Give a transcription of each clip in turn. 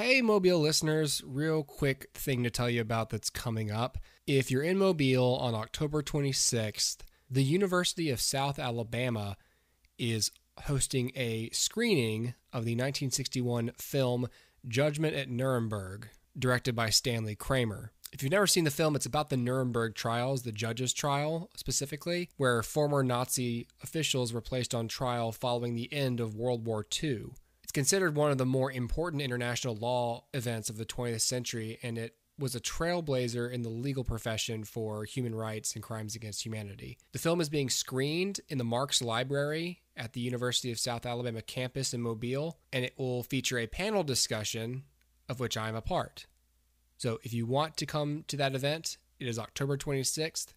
Hey, Mobile listeners, real quick thing to tell you about that's coming up. If you're in Mobile on October 26th, the University of South Alabama is hosting a screening of the 1961 film Judgment at Nuremberg, directed by Stanley Kramer. If you've never seen the film, it's about the Nuremberg trials, the judges' trial specifically, where former Nazi officials were placed on trial following the end of World War II. It's considered one of the more important international law events of the 20th century, and it was a trailblazer in the legal profession for human rights and crimes against humanity. The film is being screened in the Marks Library at the University of South Alabama campus in Mobile, and it will feature a panel discussion of which I am a part. So if you want to come to that event, it is October 26th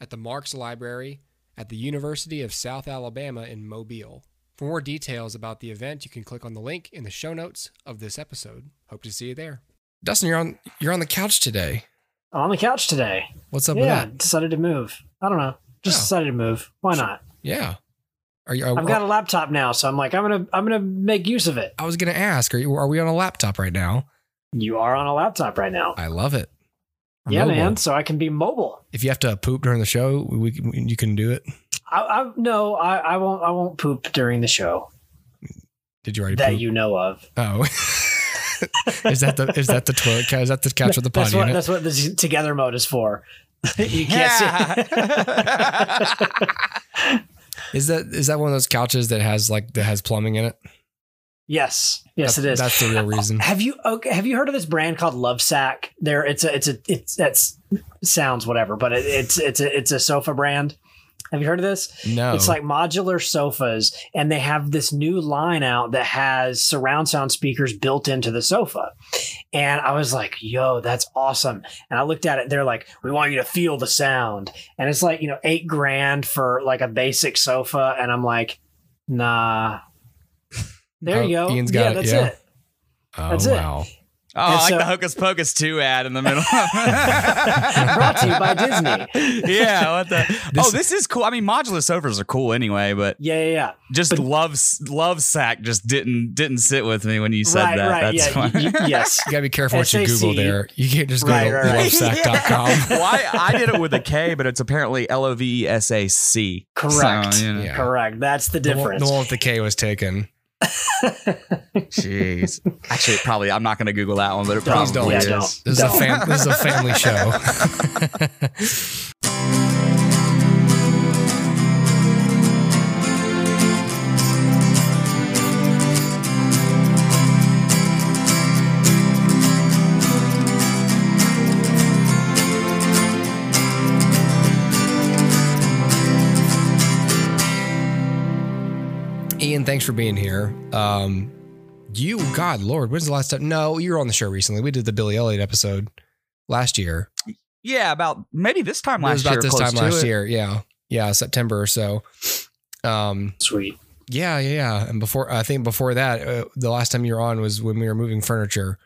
at the Marks Library at the University of South Alabama in Mobile. For more details about the event, you can click on the link in the show notes of this episode. Hope to see you there. Dustin, you're on you're on the couch today. On the couch today. What's up yeah, with that? decided to move. I don't know. Just Oh. decided to move. Why not? Yeah. Are you? Are, I've got a laptop now, so I'm like, I'm gonna I'm gonna make use of it. I was gonna ask. Are you? Are we on a laptop right now? You are on a laptop right now. I love it. We're yeah, mobile. man. So I can be mobile. If you have to poop during the show, we, can- you can do it. I, I no, I, I won't I won't poop during the show Did you already that poop? you know of. oh. is that the is that the toilet? Is that the couch with the That's potty what in that's what the together mode is for. you can't see. Is that is that one of those couches that has like that has plumbing in it? yes, yes, that's, it is. That's the real reason. Uh, have you okay? Have you heard of this brand called Lovesac? There, it's a, it's a, it's that's sounds whatever, but it, it's it's a, it's a sofa brand. Have you heard of this? No, It's like modular sofas, and they have this new line out that has surround sound speakers built into the sofa. And I was like, yo, that's awesome. And I looked at it, they're like, we want you to feel the sound. And it's like, you know, eight grand for like a basic sofa. And I'm like, nah. There Oh, you go. Ian's got yeah, it, that's yeah. it. oh, that's it. Wow. Oh, I And like so- the Hocus Pocus 2 ad in the middle. Brought to you by Disney. yeah. What the? This- oh, this is cool. I mean, modular sofas are cool anyway, but Yeah, yeah, yeah. just But- love love sack just didn't didn't sit with me when you said right, that. right. That's yeah, why. y- y- yes. You gotta be careful what you Google there. You can't just go Right, to right, right. lovesack.com. well, I, I did it with a K, but it's apparently L O V E S A C. Correct. So, you know, Yeah. Correct. That's the The one, difference. the one with the K was taken. Jeez. Actually, probably I'm not going to Google that one, but it Please probably don't. Yeah, is. don't. This is, a Don't. fam- this is a family show. thanks for being here. Um, you, God, Lord, when's the last time? No, you were on the show recently. We did the Billy Elliot episode last year. Yeah, about maybe this time it last was about year. this time last it. year. Yeah, yeah, September or so. Um, Sweet. yeah, yeah, yeah. And before, I think before that, uh, the last time you were on was when we were moving furniture.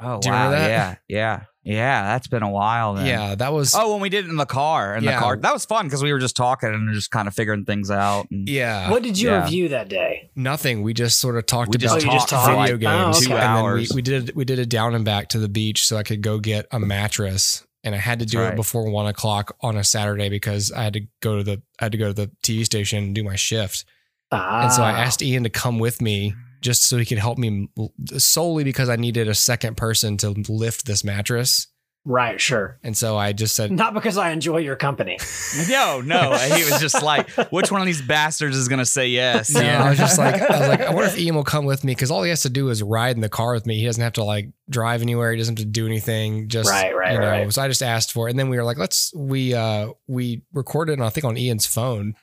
Oh, Do you wow. that? Yeah, yeah. Yeah, that's been a while then. Yeah, that was. Oh, when we did it in the car, in Yeah. the car, that was fun because we were just talking and just kind of figuring things out. And yeah, What did you yeah. review that day? nothing. We just sort of talked We just about Oh, you just talked video for like, games. oh, two okay. And then we, hours. we did we did a down and back to the beach so I could go get a mattress, and I had to do That's it before one o'clock on a Saturday because I had to go to the I had to go to the TV station and do my shift. Ah, And so I asked Ian to come with me just so he could help me solely because I needed a second person to lift this mattress. Right, sure. And so I just said, Not because I enjoy your company. no, no, he was just like, which one of these bastards is going to say yes? yeah, I was just like, I was like, I wonder if Ian will come with me because all he has to do is ride in the car with me. He doesn't have to like drive anywhere. He doesn't have to do anything. Just Right, right, you know. right. So I just asked for it, and then we were like, let's we uh we recorded, I think on Ian's phone,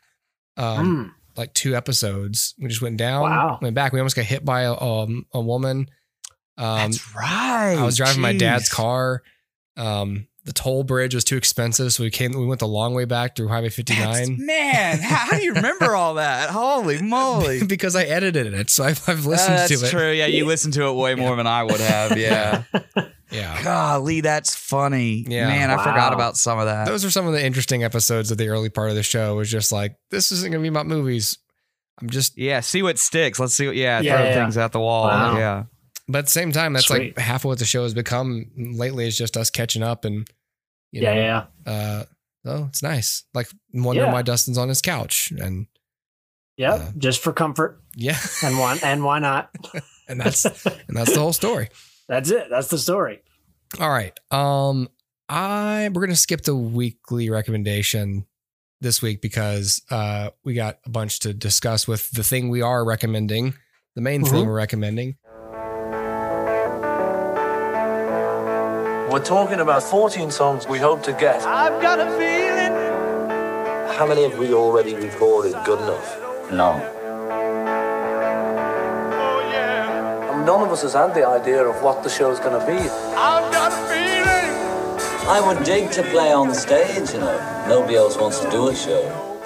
um, Mm, like two episodes. We just went down, Wow. went back. We almost got hit by a um, a woman. Um, That's right. I was driving my dad's car. Um, the toll bridge was too expensive, so we came. We went the long way back through Highway 59. That's- Man, how, how do you remember all that? Holy moly. because I edited it. So I've, I've listened That's to it. true. Yeah, you listened to it way more than I would have. Yeah. Yeah. Golly, that's funny. Yeah. Man, I forgot about some of that. Those are some of the interesting episodes of the early part of the show. It was just like this isn't going to be about movies. I'm just yeah, see what sticks. Let's see what, yeah, Yeah, throw yeah. things at the wall. Wow. Yeah. But at the same time, that's Sweet. like half of what the show has become lately is just us catching up and you yeah, know, yeah, yeah. uh oh it's nice. Like wondering Yeah. why Dustin's on his couch and Yep, Uh, just for comfort, yeah, and why and why not? and that's and that's the whole story. That's it. That's the story. All right. Um I we're gonna skip the weekly recommendation this week because uh we got a bunch to discuss with the thing we are recommending, the main thing Mhm. we're recommending. We're talking about 14 songs we hope to get. I've got a feeling. How many have we already recorded good enough? None. None of us has had the idea of what the show's going to be. I've got a feeling. I would dig to play on stage, you know. Nobody else wants to do a show.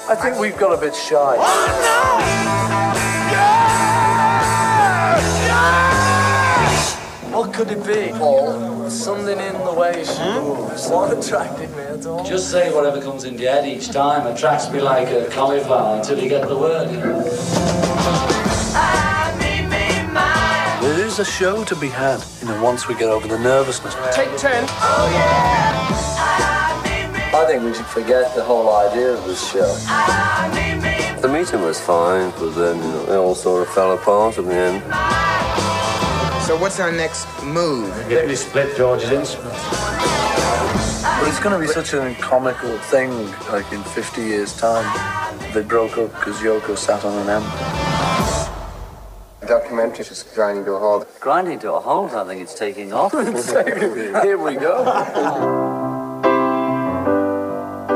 I think we've got a bit shy. Oh, what could it be, Paul? Something in the way she hmm? moves. What attracted me at all? Just say whatever comes into your head each time. Attracts me like a cauliflower until you get the word, you know. There is a show to be had, you know, once we get over the nervousness. Take ten. I think we should forget the whole idea of this show. The meeting was fine, but then you know, it all sort of fell apart in the end. So what's our next move? Get me split George's instrument. But it's going to be such a comical thing, like in 50 years' time. They broke up because Yoko sat on an M. Documentary just grinding to a halt. Grinding to a halt, I think it's taking off. Here we go.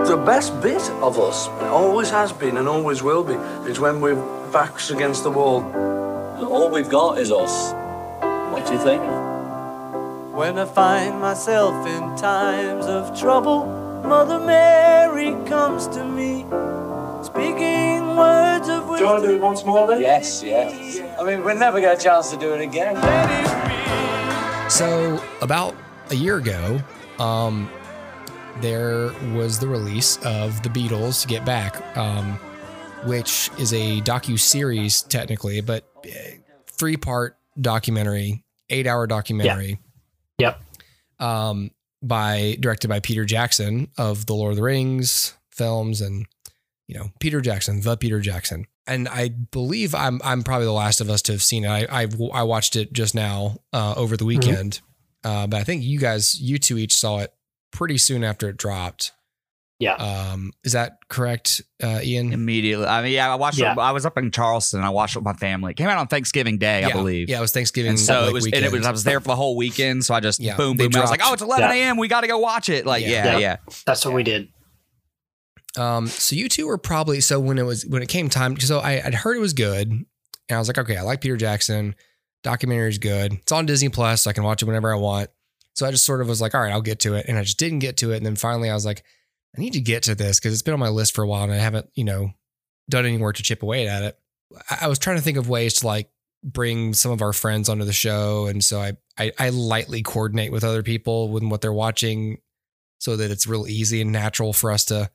The best bit of us, always has been and always will be, is when we're backs against the wall. All we've got is us. What do you think? When I find myself in times of trouble, Mother Mary comes to me, speaking words of wisdom. Do you want to do it once more then? Yes, yes. I mean, we'll never get a chance to do it again. So about a year ago, um, there was the release of the Beatles to Get Back, um, which is a docu series technically, but three part documentary, eight hour documentary. Yep. Um, by directed by Peter Jackson of the Lord of the Rings films, and you know Peter Jackson, the Peter Jackson. And I believe I'm I'm probably the last of us to have seen it. I I, I watched it just now uh, over the weekend, uh, but I think you guys, you two each saw it pretty soon after it dropped. Yeah. Um, is that correct, uh, Ian? Immediately. I mean, yeah, I watched Yeah. it. I was up in Charleston. I watched it with my family. It came out on Thanksgiving Day, I believe. Yeah, it was Thanksgiving. And so like, it was, and it was. I was there for the whole weekend, so I just Yeah, boom, they boom. I was like, "Oh, it's 11 Yeah. a.m. We got to go watch it." Like, Yeah. yeah, Yeah. yeah. That's what we did. Um, so you two were probably so when it was when it came time. So I, I'd heard it was good, and I was like, okay, I like Peter Jackson. Documentary is good. It's on Disney Plus, so I can watch it whenever I want. So I just sort of was like, all right, I'll get to it, and I just didn't get to it. And then finally, I was like, I need to get to this because it's been on my list for a while, and I haven't, you know, done any work to chip away at it. I, I was trying to think of ways to like bring some of our friends onto the show, and so I I, I lightly coordinate with other people with what they're watching, so that it's real easy and natural for us to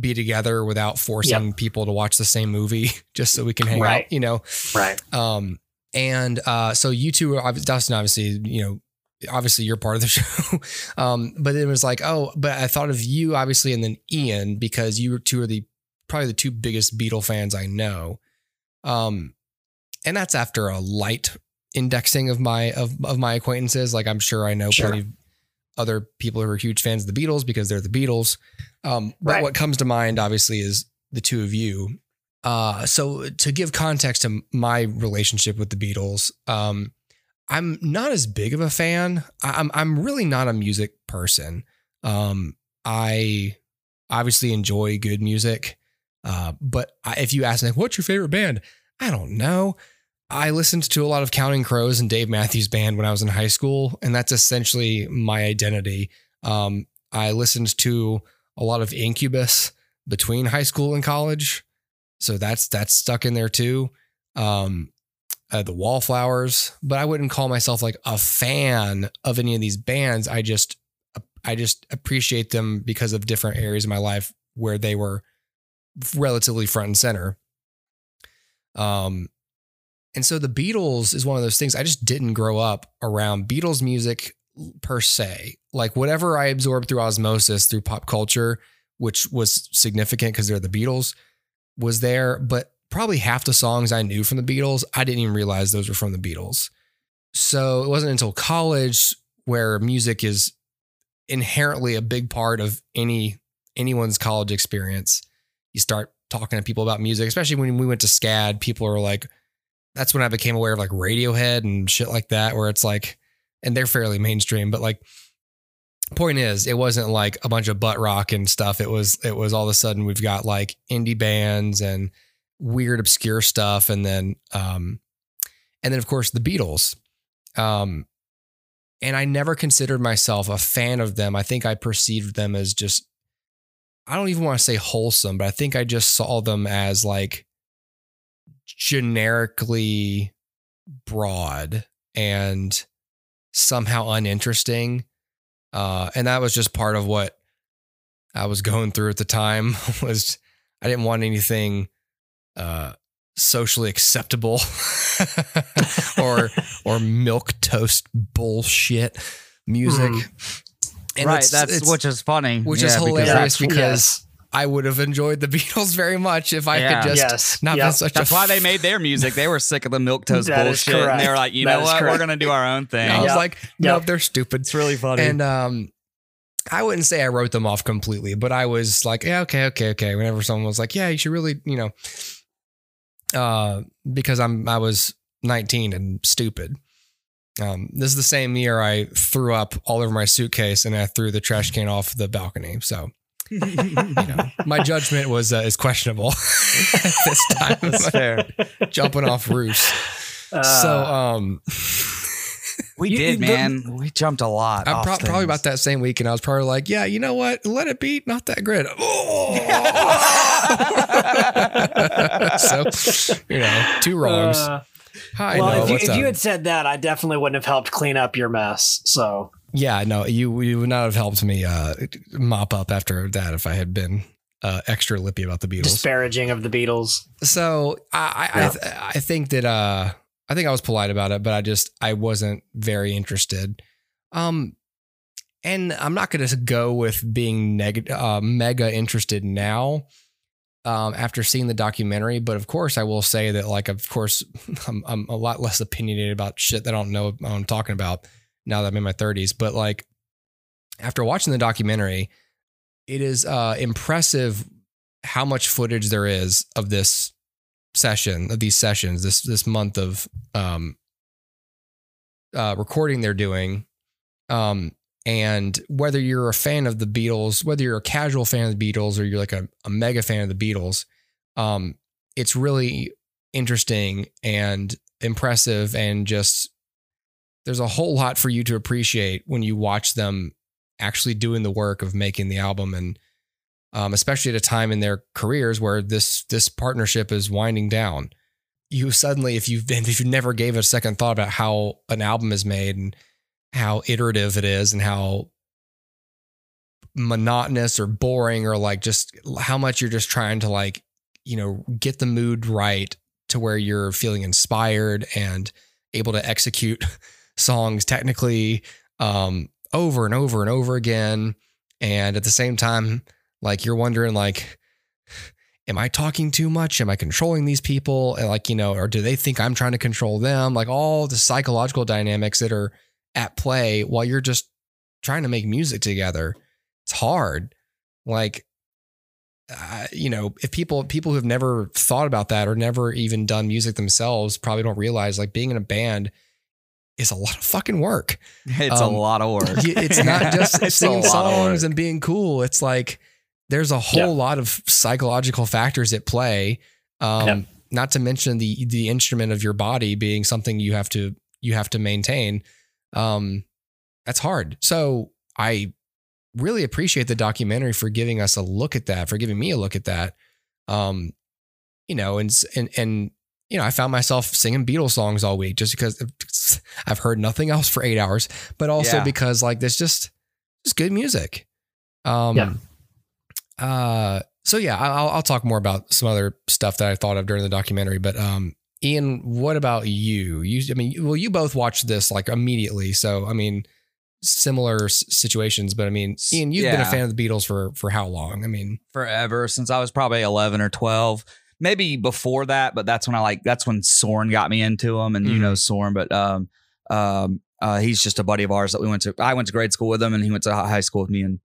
be together without forcing people to watch the same movie just so we can hang Right. out, you know. Right. Um and uh so you two Dustin obviously, you know, obviously you're part of the show. um but it was like, oh, but I thought of you obviously and then Ian because you two are the probably the two biggest Beatle fans I know. Um and that's after a light indexing of my of of my acquaintances. Like I'm sure I know Sure. plenty other people who are huge fans of the Beatles because they're the Beatles. Um, but Right. what comes to mind obviously is the two of you. Uh, so to give context to my relationship with the Beatles, um, I'm not as big of a fan. I'm I'm really not a music person. Um, I obviously enjoy good music, uh, but I, if you ask me, what's your favorite band? I don't know. I listened to a lot of Counting Crows and Dave Matthews Band when I was in high school, and that's essentially my identity. Um, I listened to a lot of Incubus between high school and college, so that's that's stuck in there too. Um, uh, the Wallflowers, but I wouldn't call myself like a fan of any of these bands. I just I just appreciate them because of different areas of my life where they were relatively front and center. Um, and so the Beatles is one of those things I just didn't grow up around Beatles music per se. Like whatever I absorbed through osmosis through pop culture, which was significant because they're the Beatles, was there. But probably half the songs I knew from the Beatles, I didn't even realize those were from the Beatles. So it wasn't until college where music is inherently a big part of any anyone's college experience. You start talking to people about music, especially when we went to SCAD, people are like, that's when I became aware of like Radiohead and shit like that, where it's like, and they're fairly mainstream, but like, point is, it wasn't like a bunch of butt rock and stuff. It was, it was all of a sudden we've got like indie bands and weird, obscure stuff. And then, um, and then of course the Beatles. Um, and I never considered myself a fan of them. I think I perceived them as just, I don't even want to say wholesome, but I think I just saw them as like generically broad and somehow uninteresting. Uh, and that was just part of what I was going through at the time was I didn't want anything uh, socially acceptable or or milk toast bullshit music. Mm. And right, it's- that's it's- which is funny. which Yeah, is hilarious that's- because, yes. I would have enjoyed the Beatles very much if I Yeah. could just Yes. not Yep. been such That's a why they made their music. They were sick of the milk toast bullshit, and they were like, you That know is what, we're gonna do our own thing. I was Yep. like, no, Yep. they're stupid. It's really funny. And um, I wouldn't say I wrote them off completely, but I was like, yeah, okay, okay, okay. Whenever someone was like, yeah, you should really, you know, uh, because I'm I was 19 and stupid. Um, this is the same year I threw up all over my suitcase and I threw the trash can off the balcony. So, you know, my judgment was uh, is questionable at this time. That's fair. Jumping off roofs. Uh, so, um, We You- did, the- man. we jumped a lot. I'm pro- probably about that same week, and I was probably like, "Yeah, you know what? Let it be, not that great." so, you know, two wrongs. uh, Hi, well, no, if, you, if you had said that, I definitely wouldn't have helped clean up your mess. So yeah, no, you you would not have helped me uh, mop up after that if I had been uh, extra lippy about the Beatles. disparaging of the Beatles. So I I, I, th- I think that uh I think I was polite about it, but I just I wasn't very interested. Um, and I'm not going to go with being neg- uh, mega interested now. Um, after seeing the documentary, but of course I will say that like of course I'm, I'm a lot less opinionated about shit that I don't know what I'm talking about now that I'm in my 30s. But like after watching the documentary, it is uh, impressive how much footage there is of this session of these sessions this this month of um uh recording they're doing um and whether you're a fan of the Beatles whether you're a casual fan of the Beatles or you're like a, a mega fan of the Beatles um it's really interesting and impressive and just there's a whole lot for you to appreciate when you watch them actually doing the work of making the album and um, especially at a time in their careers where this this partnership is winding down. You suddenly, if you've been, if you never gave a second thought about how an album is made and how iterative it is and how monotonous or boring or like just how much you're just trying to like you know get the mood right to where you're feeling inspired and able to execute songs technically um over and over and over again. And at the same time like you're wondering like am i talking too much? Am i controlling these people? And like you know or do they think i'm trying to control them? Like all the psychological dynamics that are at play while you're just trying to make music together. It's hard. Like uh, you know if people people who've never thought about that or never even done music themselves probably don't realize like being in a band is a lot of fucking work It's Um, a lot of work. It's not just It's singing songs and being cool. It's like there's a whole Yeah. lot of psychological factors at play. Um, Yeah. Not to mention the the instrument of your body being something you have to you have to maintain. Um, that's hard. So I really appreciate the documentary for giving us a look at that, for giving me a look at that. Um, you know, and and and you know, I found myself singing Beatles songs all week just because I've heard nothing else for eight hours, but also Yeah. because like there's just just good music. Um, Yeah. Uh, so yeah, I- I'll I'll talk more about some other stuff that I thought of during the documentary, but um, Ian, what about you? You, I mean, well, you both watched this like immediately, so I mean, similar s- situations. But I mean, Ian, you've been a fan of the Beatles for for how long? I mean, forever since I was probably 11 or 12. Maybe before that, but that's when I like that's when Soren got me into him, and you Mhm. know Soren, but um, um, uh, he's just a buddy of ours that we went to. I went to grade school with him, and he went to high school with me and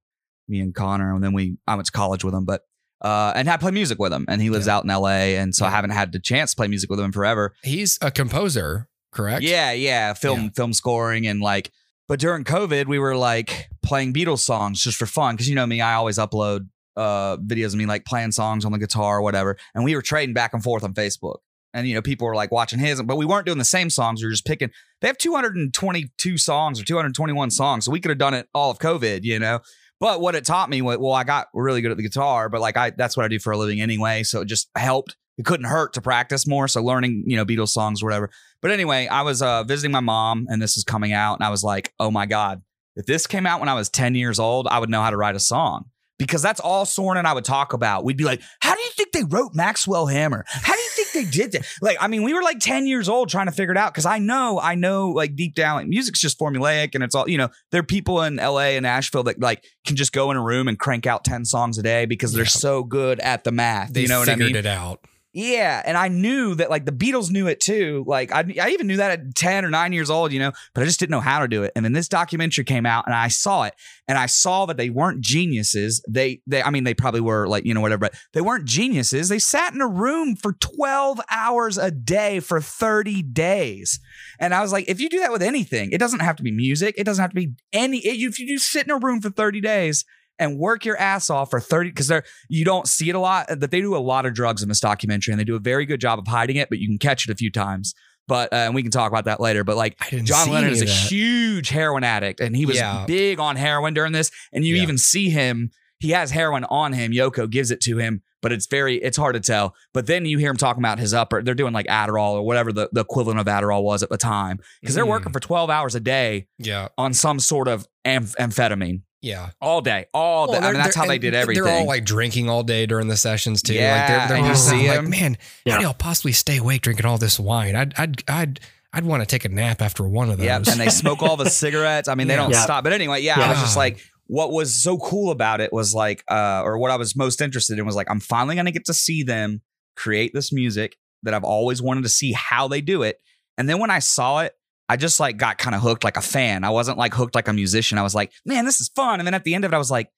me and Connor, and then we I went to college with him, but uh, and I play music with him, and he lives Yeah. out in L.A., and so I haven't had the chance to play music with him forever. he's a composer, correct? Yeah, yeah, film Yeah. film scoring and like. But during COVID, we were like playing Beatles songs just for fun because you know me, I always upload uh videos of me like playing songs on the guitar or whatever, and we were trading back and forth on Facebook. And you know, people were like watching his, but we weren't doing the same songs. We were just picking. They have 222 songs or 221 songs, so we could have done it all of COVID, you know. But what it taught me, was, well, I got really good at the guitar, but like I, that's what I do for a living anyway. So it just helped. It couldn't hurt to practice more. So learning, you know, Beatles songs or whatever. But anyway, I was uh, visiting my mom, and this is coming out, and I was like, oh my god, if this came out when I was 10 years old, I would know how to write a song. Because that's all Soren and I would talk about. We'd be like, how do you think they wrote Maxwell Hammer? How do you think they did that? Like, I mean, we were like 10 years old trying to figure it out. Cause I know, I know like deep down, like music's just formulaic and it's all, you know, there are people in LA and Nashville that like can just go in a room and crank out 10 songs a day because they're Yeah. so good at the math. they you know what I mean? figured it out. Yeah, and I knew that like the Beatles knew it too. Like I, I even knew that at ten or nine years old, you know, but I just didn't know how to do it. And then this documentary came out, and I saw it, and I saw that they weren't geniuses. They, they, I mean, they probably were like you know whatever, but they weren't geniuses. They sat in a room for twelve hours a day for thirty days, and I was like, if you do that with anything, it doesn't have to be music. It doesn't have to be any. If you just sit in a room for thirty days. And work your ass off for 30 because they're you don't see it a lot that they do a lot of drugs in this documentary and they do a very good job of hiding it but you can catch it a few times but uh, and we can talk about that later but like john lennon is a huge heroin addict and he was Yeah. big on heroin during this and you Yeah. even see him he has heroin on him yoko gives it to him but it's very it's hard to tell but then you hear him talking about his upper they're doing like adderall or whatever the, the equivalent of adderall was at the time because they're Mm. working for 12 hours a day Yeah, on some sort of amph- amphetamine yeah. all day all day Well, i mean that's how they're- did everything They're all like drinking all day during the sessions too. Yeah, like they're, they're and you see like, man, Yeah. how do y'all possibly stay awake drinking all this wine? I'd, I'd, I'd, I'd want to take a nap after one of those. Yeah, and they smoke all the cigarettes. I mean, they Yeah. don't Yeah. stop. But anyway, yeah, I was just like, what was so cool about it was like, uh, or what I was most interested in was like, I'm finally gonna get to see them create this music that I've always wanted to see how they do it. And then when I saw it, I just like got kind of hooked like a fan. I wasn't like hooked like a musician. I was like, man, this is fun. And then at the end of it, I was like,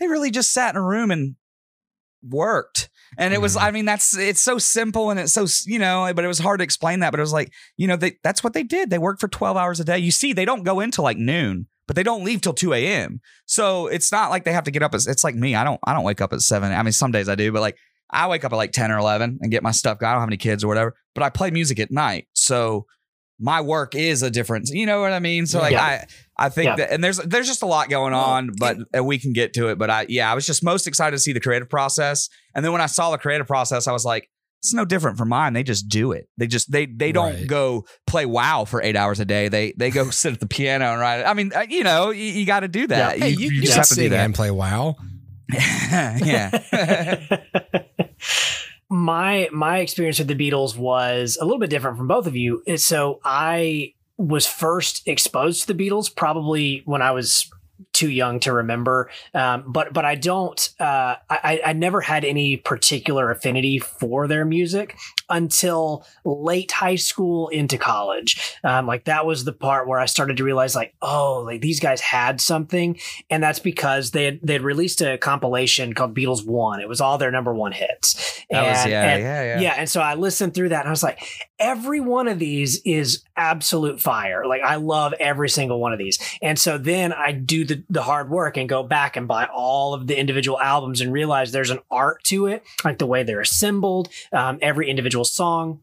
they really just sat in a room and worked. And it was, Mhm. I mean, that's it's so simple and it's so you know, but it was hard to explain that. But it was like, you know, they that's what they did. They worked for twelve hours a day. You see, they don't go into like noon, but they don't leave till two a.m. So it's not like they have to get up. As, it's like me. I don't. I don't wake up at seven. I mean, some days I do, but like I wake up at like ten or eleven and get my stuff. I don't have any kids or whatever, but I play music at night. So my work is a difference. You know what I mean? So like Yeah. I I think Yeah. that and there's there's just a lot going on, but and we can get to it. But I yeah, I was just most excited to see the creative process. And then when I saw the creative process, I was like, it's no different from mine. They just do it. They just they they don't Right. go play WoW for eight hours a day. They they go sit at the piano and write it. I mean, uh, you know, you, you got to do that. Hey, you, you, just have to do sing that. and play WoW. yeah. my my experience with the Beatles was a little bit different from both of you. So I was first exposed to the Beatles probably when I was too young to remember. Um, but but I don't. Uh, I I never had any particular affinity for their music until late high school into college. Um, like that was the part where I started to realize like oh like these guys had something, and that's because they had they had released a compilation called Beatles One. It was all their number one hits. That was yeah, and- yeah, yeah. yeah, and so I listened through that and I was like, every one of these is absolute fire. Like I love every single one of these. And so then I do the, the hard work and go back and buy all of the individual albums and realize there's an art to it, like the way they're assembled, um, every individual song.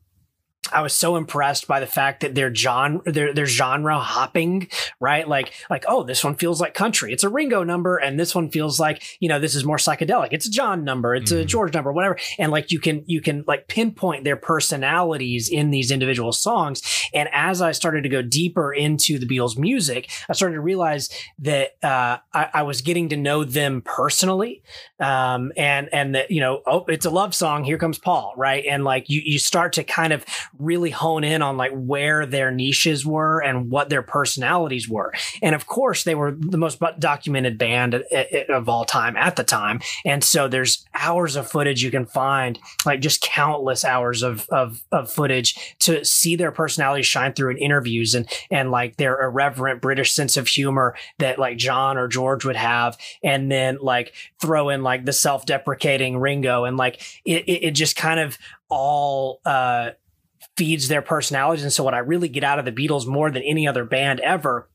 I was so impressed by the fact that they're genre they're, they're genre hopping right? Like, like, oh, this one feels like country. It's a Ringo number. And this one feels like, you know, this is more psychedelic. It's a John number. It's a Mhm. George number, whatever. And like, you can, you can like pinpoint their personalities in these individual songs. And as I started to go deeper into the Beatles music, I started to realize that, uh, I, I was getting to know them personally. Um, and, and that, you know, oh, it's a love song. Here comes Paul, right? And like, you, you start to kind of really hone in on like where their niches were and what their personalities were. And of course, they were the most documented band uh, uh, of all time at the time. And so there's hours of footage you can find, like just countless hours of, of, of footage to see their personalities shine through in interviews and, and like their irreverent British sense of humor that like John or George would have. And then like throw in like the self deprecating Ringo and like it, it, it just kind of all, uh, feeds their personalities. And so what I really get out of the Beatles more than any other band ever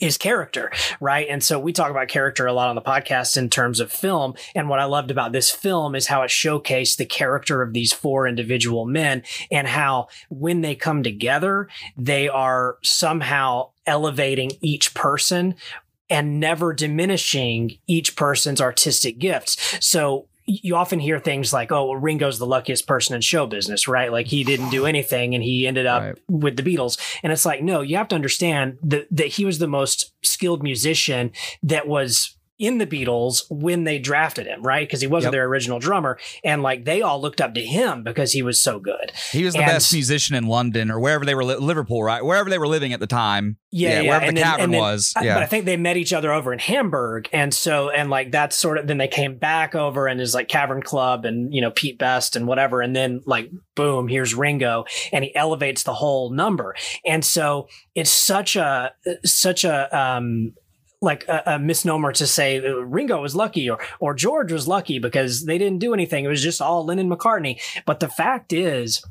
is character, right? And so we talk about character a lot on the podcast in terms of film. And what I loved about this film is how it showcased the character of these four individual men and how when they come together, they are somehow elevating each person and never diminishing each person's artistic gifts. So you often hear things like, oh, well, Ringo's the luckiest person in show business, right? Like he didn't do anything and he ended up Right. with the Beatles. And it's like, no, you have to understand that, that he was the most skilled musician that was in the Beatles when they drafted him, right? Because he wasn't Yep. their original drummer. And like they all looked up to him because he was so good. He was the And- best musician in London or wherever they were, li- Liverpool, right? Wherever they were living at the time. Yeah, yeah, wherever and the then- cavern then- was. Yeah. But I think they met each other over in Hamburg, and so and like that's sort of then they came back over and is like Cavern Club and you know Pete Best and whatever, and then like boom, here's Ringo, and he elevates the whole number, and so it's such a such a um like a, a misnomer to say uh, Ringo was lucky or or George was lucky because they didn't do anything. It was just all Lennon McCartney. But the fact is,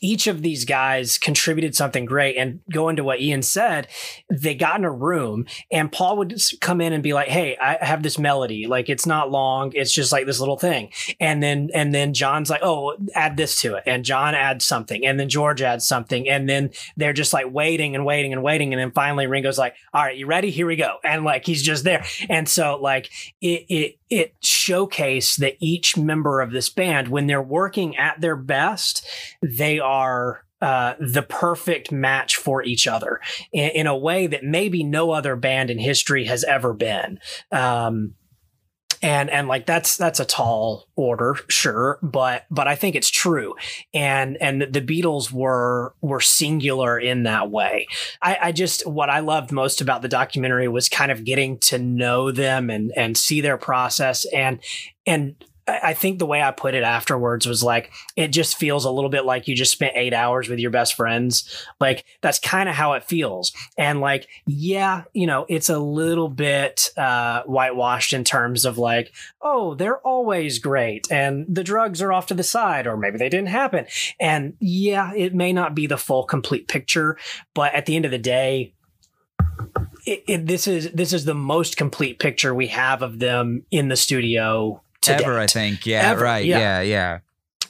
each of these guys contributed something great. And going to what Ian said, they got in a room and Paul would come in and be like, Hey, I have this melody. Like it's not long. It's just like this little thing. And then, and then John's like, Oh, add this to it. And John adds something. And then George adds something. And then they're just like waiting and waiting and waiting. And then finally Ringo's like, All right, you ready? Here we go. And like he's just there. And so like it, it, it showcased that each member of this band, when they're working at their best, they are uh, the perfect match for each other in, in a way that maybe no other band in history has ever been. Um, and and like that's that's a tall order sure but but i think it's true. And and the beatles were were singular in that way. I i just what i loved most about the documentary was kind of getting to know them and and see their process. And and I think the way I put it afterwards was like, it just feels a little bit like you just spent eight hours with your best friends. Like, that's kind of how it feels. And like, yeah, you know, it's a little bit uh, whitewashed in terms of like, oh, they're always great and the drugs are off to the side, or maybe they didn't happen. And yeah, it may not be the full complete picture, but at the end of the day, it, it, this is this is the most complete picture we have of them in the studio Ever, I think. Yeah, Ever, right. yeah. Yeah,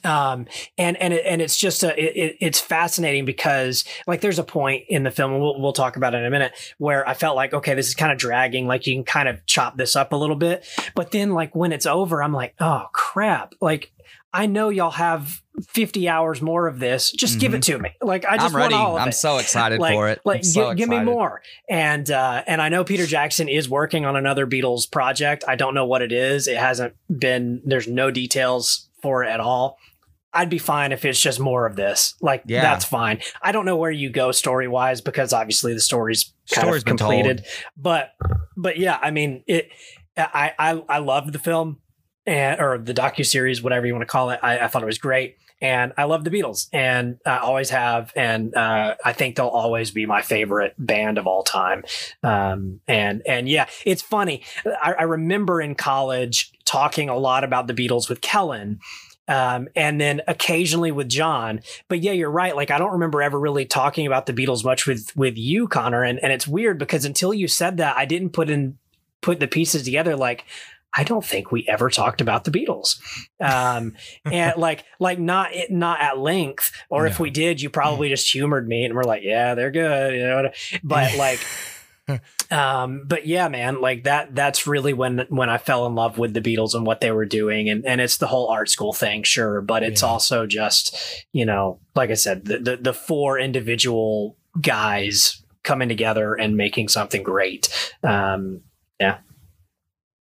yeah. um and and it, and it's just a it- it's fascinating because like there's a point in the film and we'll, we'll talk about it in a minute where i felt like okay this is kind of dragging like you can kind of chop this up a little bit but then like when it's over i'm like oh crap like i know y'all have 50 hours more of this just give it to me like i just Mm-hmm. I'm ready. want all of I'm it so excited like, for it. Like, so gi- give me more. And uh, and I know Peter Jackson is working on another Beatles project. I don't know what it is. It hasn't been. There's no details for it at all. I'd be fine if it's just more of this. Like Yeah. that's fine. I don't know where you go story wise because obviously the story's kind Story's of completed. But but yeah, I mean it. I I I loved the film and or the docu series, whatever you want to call it. I, I thought it was great, and I love the Beatles, and I always have, and uh, I think they'll always be my favorite band of all time. Um, and and yeah, it's funny. I, I remember in college talking a lot about the Beatles with Kellen. Um, and then occasionally with John, but yeah, you're right. Like I don't remember ever really talking about the Beatles much with with you, Connor. And and it's weird because until you said that, I didn't put in put the pieces together. Like I don't think we ever talked about the Beatles. Um, and like, like not, not at length, or if we did, you probably just humored me and we're like, yeah, they're good, you know, but like, um, but yeah, man, like that. That's really when when I fell in love with the Beatles and what they were doing, and and it's the whole art school thing, sure, but it's Yeah. also just you know, like I said, the, the the four individual guys coming together and making something great. Um, Well,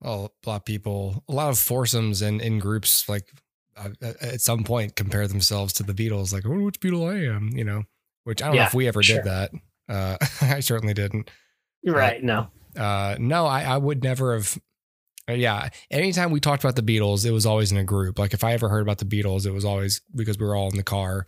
a lot of people, a lot of foursomes and in groups, like uh, at some point, compare themselves to the Beatles. Like, I wonder which Beatle I am, you know. Which I don't know if we ever sure. did that. Uh, I certainly didn't. right? No, Uh, no, I, I would never have. uh, yeah, anytime we talked about the Beatles, it was always in a group. Like if I ever heard about the Beatles, it was always because we were all in the car.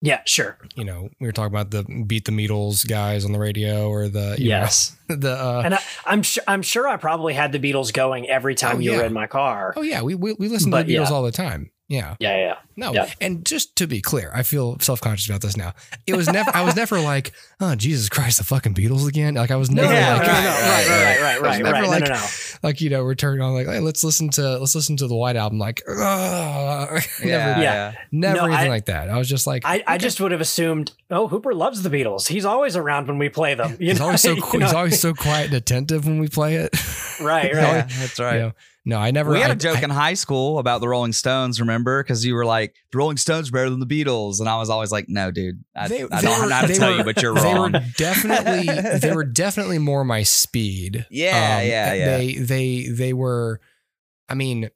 Yeah, sure, You know, we were talking about the Beat the Beatles guys on the radio or the you know, yes. the uh, and I, I'm sure I'm sure I probably had the Beatles going every time Oh, you were in my car. oh yeah, we we, we listen to the Beatles yeah. all the time. Yeah. Yeah, yeah. No, Yeah. and just to be clear, I feel self conscious about this now. It was never. I was never like, oh Jesus Christ, the fucking Beatles again. Like I was never Yeah, like, no, no, no, right, right, right, right, right, right, never right. like- no, no, no. like you know, we're on like, hey, let's listen to let's listen to the White Album. Like, ugh. never, Yeah, Yeah. never No, anything I- like that. I was just like, I, I just would have assumed, oh, Hooper loves the Beatles. He's always around when we play them. You he's know? always so You cool. know? He's always so quiet and attentive when we play it. right, Yeah, right. that's right. You know, no, I never. we had I- a joke I- in high school about the Rolling Stones, remember? Because you were like, the Rolling Stones are better than the Beatles. And I was always like, no, dude. I, They- I they don't were- know how to tell were- you, but you're they wrong. were definitely they were definitely more my speed. Yeah, um, yeah, yeah. They they they were. I mean,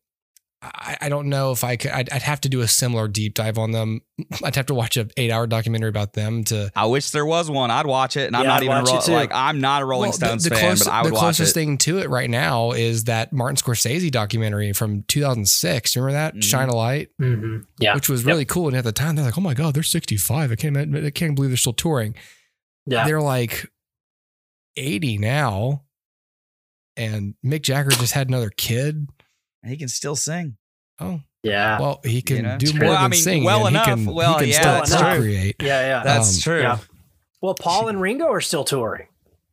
I, I don't know if I could. I'd, I'd have to do a similar deep dive on them. I'd have to watch an eight hour documentary about them to. I wish there was one. I'd watch it. And I'm not I'd even a watch it ro- like I'm not a Rolling Well, Stones the, fan, close- but I would watch it. the closest thing to it right now is that Martin Scorsese documentary from 2006. Remember that Mhm. Shine a Light, hmm Yeah. which was Yep. really cool. And at the time, they're like, "Oh my god, they're 65. I can't. I can't believe they're still touring." Yeah. they're like 80 now and mick jagger just had another kid He can still sing. oh yeah. well he can know? do more true. than I mean, sing well enough. he can, Well, he can yeah, still that's true. procreate yeah. Yeah. That's Um, true. yeah. Well, Paul and Ringo are still touring.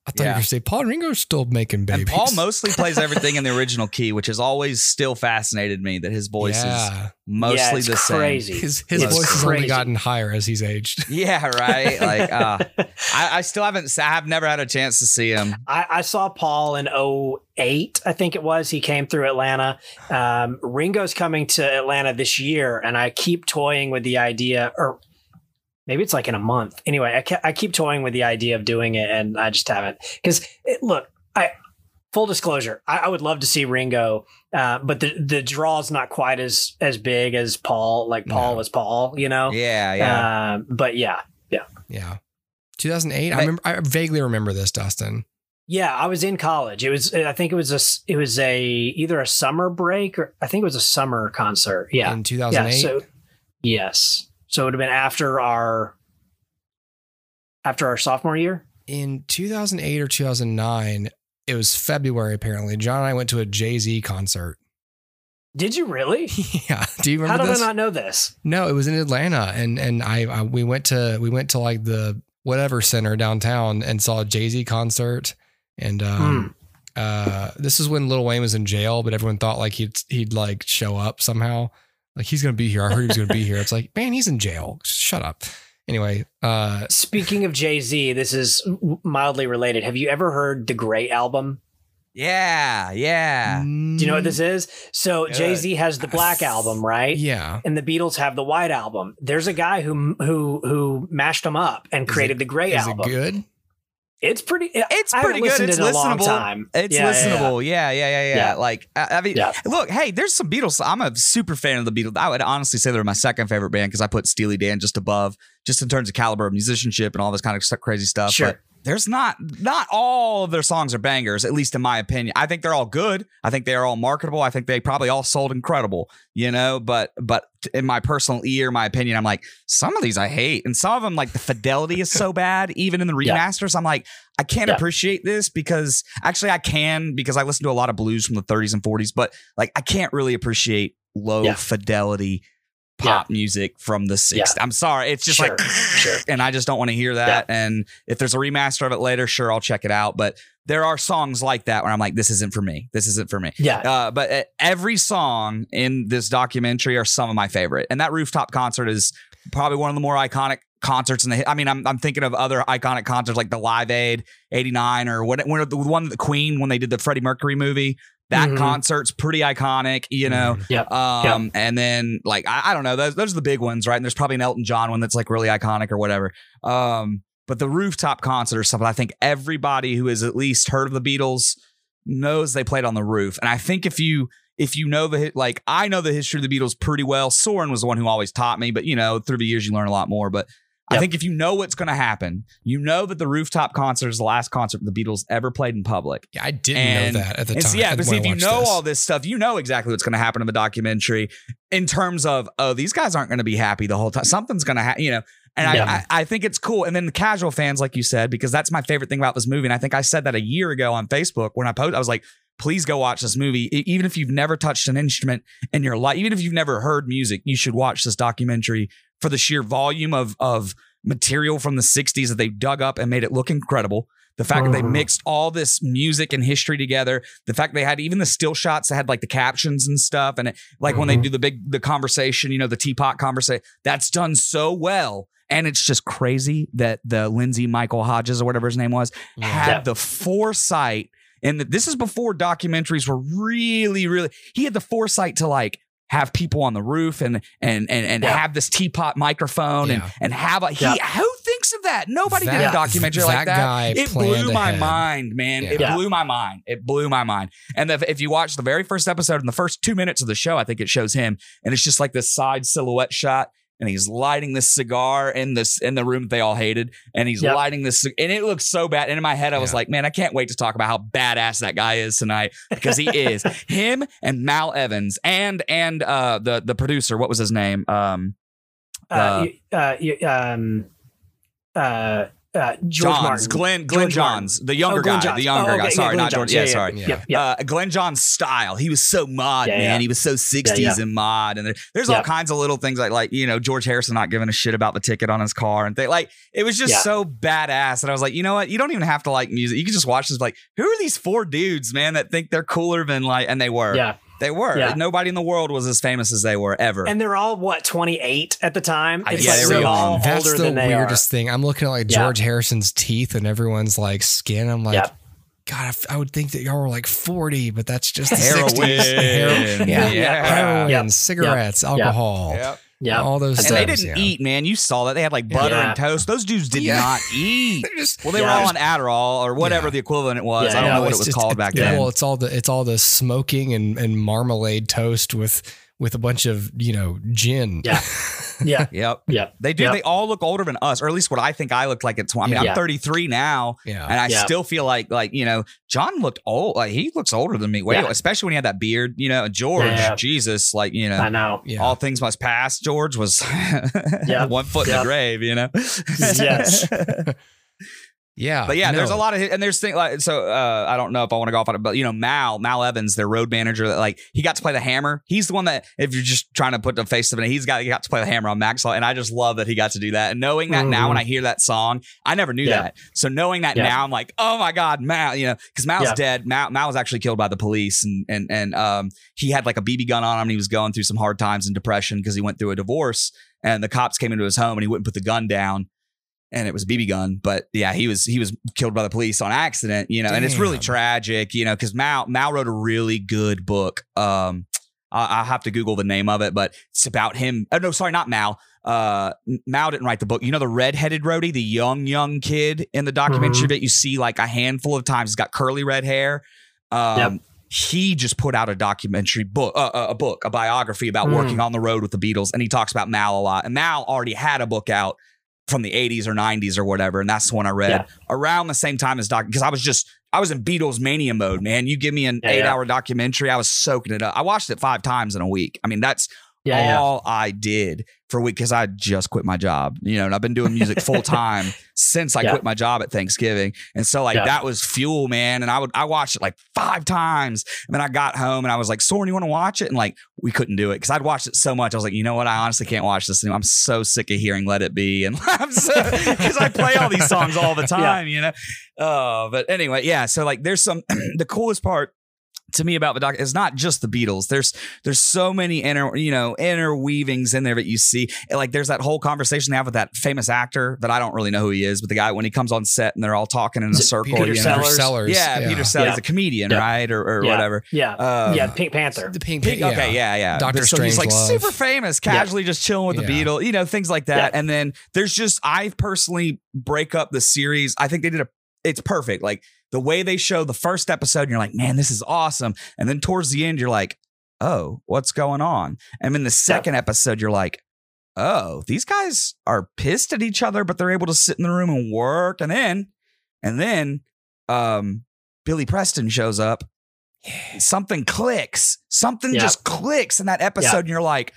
I thought you Yeah. were going to say paul ringo's still making babies And Paul mostly plays everything in the original key, which has always still fascinated me that his voice is mostly yeah, it's the crazy. his, his It's voice has only gotten higher as he's aged. Yeah, right. Like, uh, I, I still haven't. I have never had a chance to see him. I, I saw Paul in 08, I think it was. He came through Atlanta. Um, Ringo's coming to Atlanta this year, and I keep toying with the idea, or maybe it's like in a month. Anyway, I, ke- I keep toying with the idea of doing it, and I just haven't. Because look, I full disclosure, I, I would love to see Ringo, uh, but the the draw is not quite as as big as Paul. Like Paul No. was Paul, you know. Yeah, yeah. Um, but yeah, yeah yeah. 2008 I Hey. remember I vaguely remember this Dustin Yeah, I was in college. It was I think it was a. it was a either a summer break or I think it was a summer concert. Yeah. in Yeah, 2008 so yes. So it would have been after our after our sophomore year. in 2008 or 2009 it was February apparently John and I went to a Jay-Z concert Did you really? yeah do you remember? How did this I not know this? No, it was in Atlanta, and and I, I we went to we went to like the whatever center downtown and saw a Jay Z concert, and um, Hmm. uh, this is when Lil Wayne was in jail, but everyone thought like he'd he'd like show up somehow, like he's gonna be here. I heard he was gonna be here. It's like man, he's in jail. Shut up. Anyway, uh, Speaking of Jay Z, this is mildly related. Have you ever heard the Gray album? yeah, yeah. Do you know what this is? So Good. Jay Z has the Black album, right? Yeah, And the Beatles have the White album. There's a guy who who who mashed them up and Is created it- the Gray is album. it good? It's pretty. It's pretty good. It's in a long listenable. time. It's Yeah, yeah, yeah. listenable. Yeah, yeah, yeah, yeah. Yeah. Like, I, I mean, look, hey, there's some Beatles. I'm a super fan of the Beatles. I would honestly say they're my second favorite band because I put Steely Dan just above, just in terms of caliber of musicianship and all this kind of crazy stuff. Sure. But there's not not all of their songs are bangers, at least in my opinion. I think they're all good. I think they are all marketable. I think they probably all sold incredible, you know. But but in my personal ear, my opinion, I'm like some of these I hate, and some of them like the fidelity is so bad. Even in the Yeah. remasters, I'm like I can't Yeah. appreciate this because actually I can because I listen to a lot of blues from the 30s and 40s, but like I can't really appreciate low Yeah. fidelity pop music from the 60s. Yeah. I'm sorry. It's just Sure, like sure. and I just don't want to hear that. And if there's a remaster of it later, sure, I'll check it out. But there are songs like that where I'm like, this isn't for me. This isn't for me. Yeah. Uh, but uh, every song in this documentary are some of my favorite. And that rooftop concert is probably one of the more iconic concerts in the. I mean, I'm I'm thinking of other iconic concerts like the Live Aid '89 or what when the one the Queen when they did the Freddie Mercury movie. That Mhm. concert's pretty iconic, you know. Yep. Um, and then like I, I don't know, those those are the big ones, right? And there's probably an Elton John one that's like really iconic or whatever. Um, but the rooftop concert or something, I think everybody who has at least heard of the Beatles knows they played on the roof. And I think if you if you know the like I know the history of the Beatles pretty well. Soren was the one who always taught me, but you know, through the years you learn a lot more. But I think if you know what's going to happen, you know that the rooftop concert is the last concert the Beatles ever played in public. Yeah, I didn't And- know that at the And time. so, yeah, but see, if you know this. all this stuff, you know exactly what's going to happen in the documentary in terms of, oh, these guys aren't going to be happy the whole time. Something's going to happen, you know. And Yeah. I, I, I think it's cool. And then the casual fans, like you said, because that's my favorite thing about this movie. And I think I said that a year ago on Facebook when I posted, I was like, please go watch this movie. Even if you've never touched an instrument in your life, even if you've never heard music, you should watch this documentary for the sheer volume of of material from the 60s that they dug up and made it look incredible. The fact that they Mhm. mixed all this music and history together, the fact they had even the still shots that had like the captions and stuff, and it, like when they Mhm. do the big the conversation, you know, the teapot conversation, that's done so well. And it's just crazy that the Lindsay Michael Hodges or whatever his name was had Yeah. the foresight, and this is before documentaries were really, really. He had the foresight to like have people on the roof and and and and Yeah. have this teapot microphone and Yeah. and have a he. Yeah. Who thinks of that? Nobody did a That- documentary like that that. guy it blew my ahead. mind, man. It blew my mind. It blew my mind. And if, if you watch the very first episode in the first two minutes of the show, I think it shows him, and it's just like this side silhouette shot. And he's lighting this cigar in this in the room that they all hated, and he's Yep. lighting this, and it looks so bad. And in my head, I was Yeah. like, "Man, I can't wait to talk about how badass that guy is tonight because he is him and Mal Evans and and uh the the producer. What was his name? Um, Uh, you- uh, you- um, uh, uh, George Johns, Martin. Glenn Glenn George Martin. Johns, the younger Oh, guy, Johns. the younger Oh, guy. Sorry, yeah, not George. Johns. Yeah, Yeah, sorry. yeah, Yep, yep. Uh, Glenn John's style. He was so mod, Yeah, man. yeah. He was so 60s Yeah, yeah. and mod. And there, there's all kinds of little things like, like, you know, George Harrison not giving a shit about the ticket on his car and things. Like, it was just Yeah. so badass. And I was like, you know what? You don't even have to like music. You can just watch this. Like, who are these four dudes, man, that think they're cooler than like, and they were. yeah. They were. Yeah. Nobody in the world was as famous as they were ever. And they're all what 28 at the time. I It's guess like they they're all young. That's older the than they weirdest thing. I'm looking at like Yeah. George Harrison's teeth and everyone's like skin. I'm like, Yep. God, I f- I would think that y'all were like 40, but that's just the Heroin. 60s. Hero- yeah. Yeah. Heroin, Yep. cigarettes, alcohol, Yep. Are. Yeah. all those And things. they didn't yeah. eat, man. You saw that. They had like butter Yeah. and toast. Those dudes did Yeah. not eat. Just Well, they were all on Adderall or whatever Yeah. the equivalent it was. Yeah, I don't yeah. know what it was just- called it- back yeah, then. Well, it's all the it's all the smoking and, and marmalade toast with with a bunch of you know gin. Yeah. Yeah. Yep. Yeah. They do. Yep. They all look older than us, or at least what I think I looked like at 20. I mean, Yeah. I'm 33 now, yeah. and I Yeah. still feel like, like you know, John looked old. Like he looks older than me. Way, Yeah. especially when he had that beard. You know, George, Yeah. Jesus, like you know, I know. yeah. all things must pass. George was Yeah. one foot in the grave. You know. Yes. yeah. But yeah, there's a lot of and there's things like so. Uh, I don't know if I want to go off on it, but you know, Mal Mal Evans, their road manager, that like he got to play the hammer. He's the one that if you're just trying to put the face of it, he's got he got to play the hammer on Maxwell, and I just love that he got to do that. And knowing that now, Mhm. when I hear that song, I never knew Yeah. that. So knowing that Yeah. now, I'm like, oh my god, Mal, you know, because Mal's Yeah. dead. Mal Mal was actually killed by the police, and and and um he had like a BB gun on him. And he was going through some hard times and depression because he went through a divorce, and the cops came into his home, and he wouldn't put the gun down and it was a BB gun. But yeah, he was he was killed by the police on accident, you know, and it's really tragic, you know, because Mal Mal wrote a really good book. Um, I, I have to Google the name of it, but it's about him. Oh no, sorry, not Mal. Uh, Mal didn't write the book. You know the redheaded roadie, the young young kid in the documentary Mhm. that you see like a handful of times. He's got curly red hair. Um, Yep. he just put out a documentary book, uh, uh, a book, a biography about Mm. working on the road with the Beatles, and he talks about Mal a lot. And Mal already had a book out from the 80s or 90s or whatever, and that's the one I read Yeah. around the same time as doc because I was just I was in Beatles mania mode, man. You give me an Yeah, eight yeah. hour documentary, I was soaking it up. I watched it five times in a week. I mean, that's all I did for a week because I just quit my job, you know, and I've been doing music full time since I Yeah. quit my job at Thanksgiving. And so like Yeah. that was fuel, man. And I would I watched it like five times. And then I got home and I was like, Soren, you want to watch it? And like we couldn't do it because I'd watched it so much. I was like, you know what? I honestly can't watch this anymore. I'm so sick of hearing Let It Be. And I'm so because I play all these songs all the time, you know. Uh, but anyway, yeah. So like there's some the coolest part to me about the doc is not just the Beatles. There's there's so many inner you know interweavings in there that you see. Like there's that whole conversation they have with that famous actor that I don't really know who he is, but the guy when he comes on set and they're all talking in a Is it circle. Peter you know? Sellers? Sellers. Yeah, Peter Sellers, Yeah. he's a comedian, Yeah. right, or, or Yeah. whatever. Yeah. Um, yeah. Pink Panther. The pink, Pink- yeah. Okay, yeah, yeah. Doctor But so he's like Strangelove. super famous, casually just chilling with the Beatles, you know, things like that. Yeah. And then there's just I personally break up the series. I think they did a it's perfect. Like the way they show the first episode, and you're like, man, this is awesome. And then towards the end, you're like, oh, what's going on? And then the second episode, you're like, oh, these guys are pissed at each other, but they're able to sit in the room and work. And then, and then, um, Billy Preston shows up. Something clicks. Something Yeah. just clicks in that episode, Yeah. and you're like,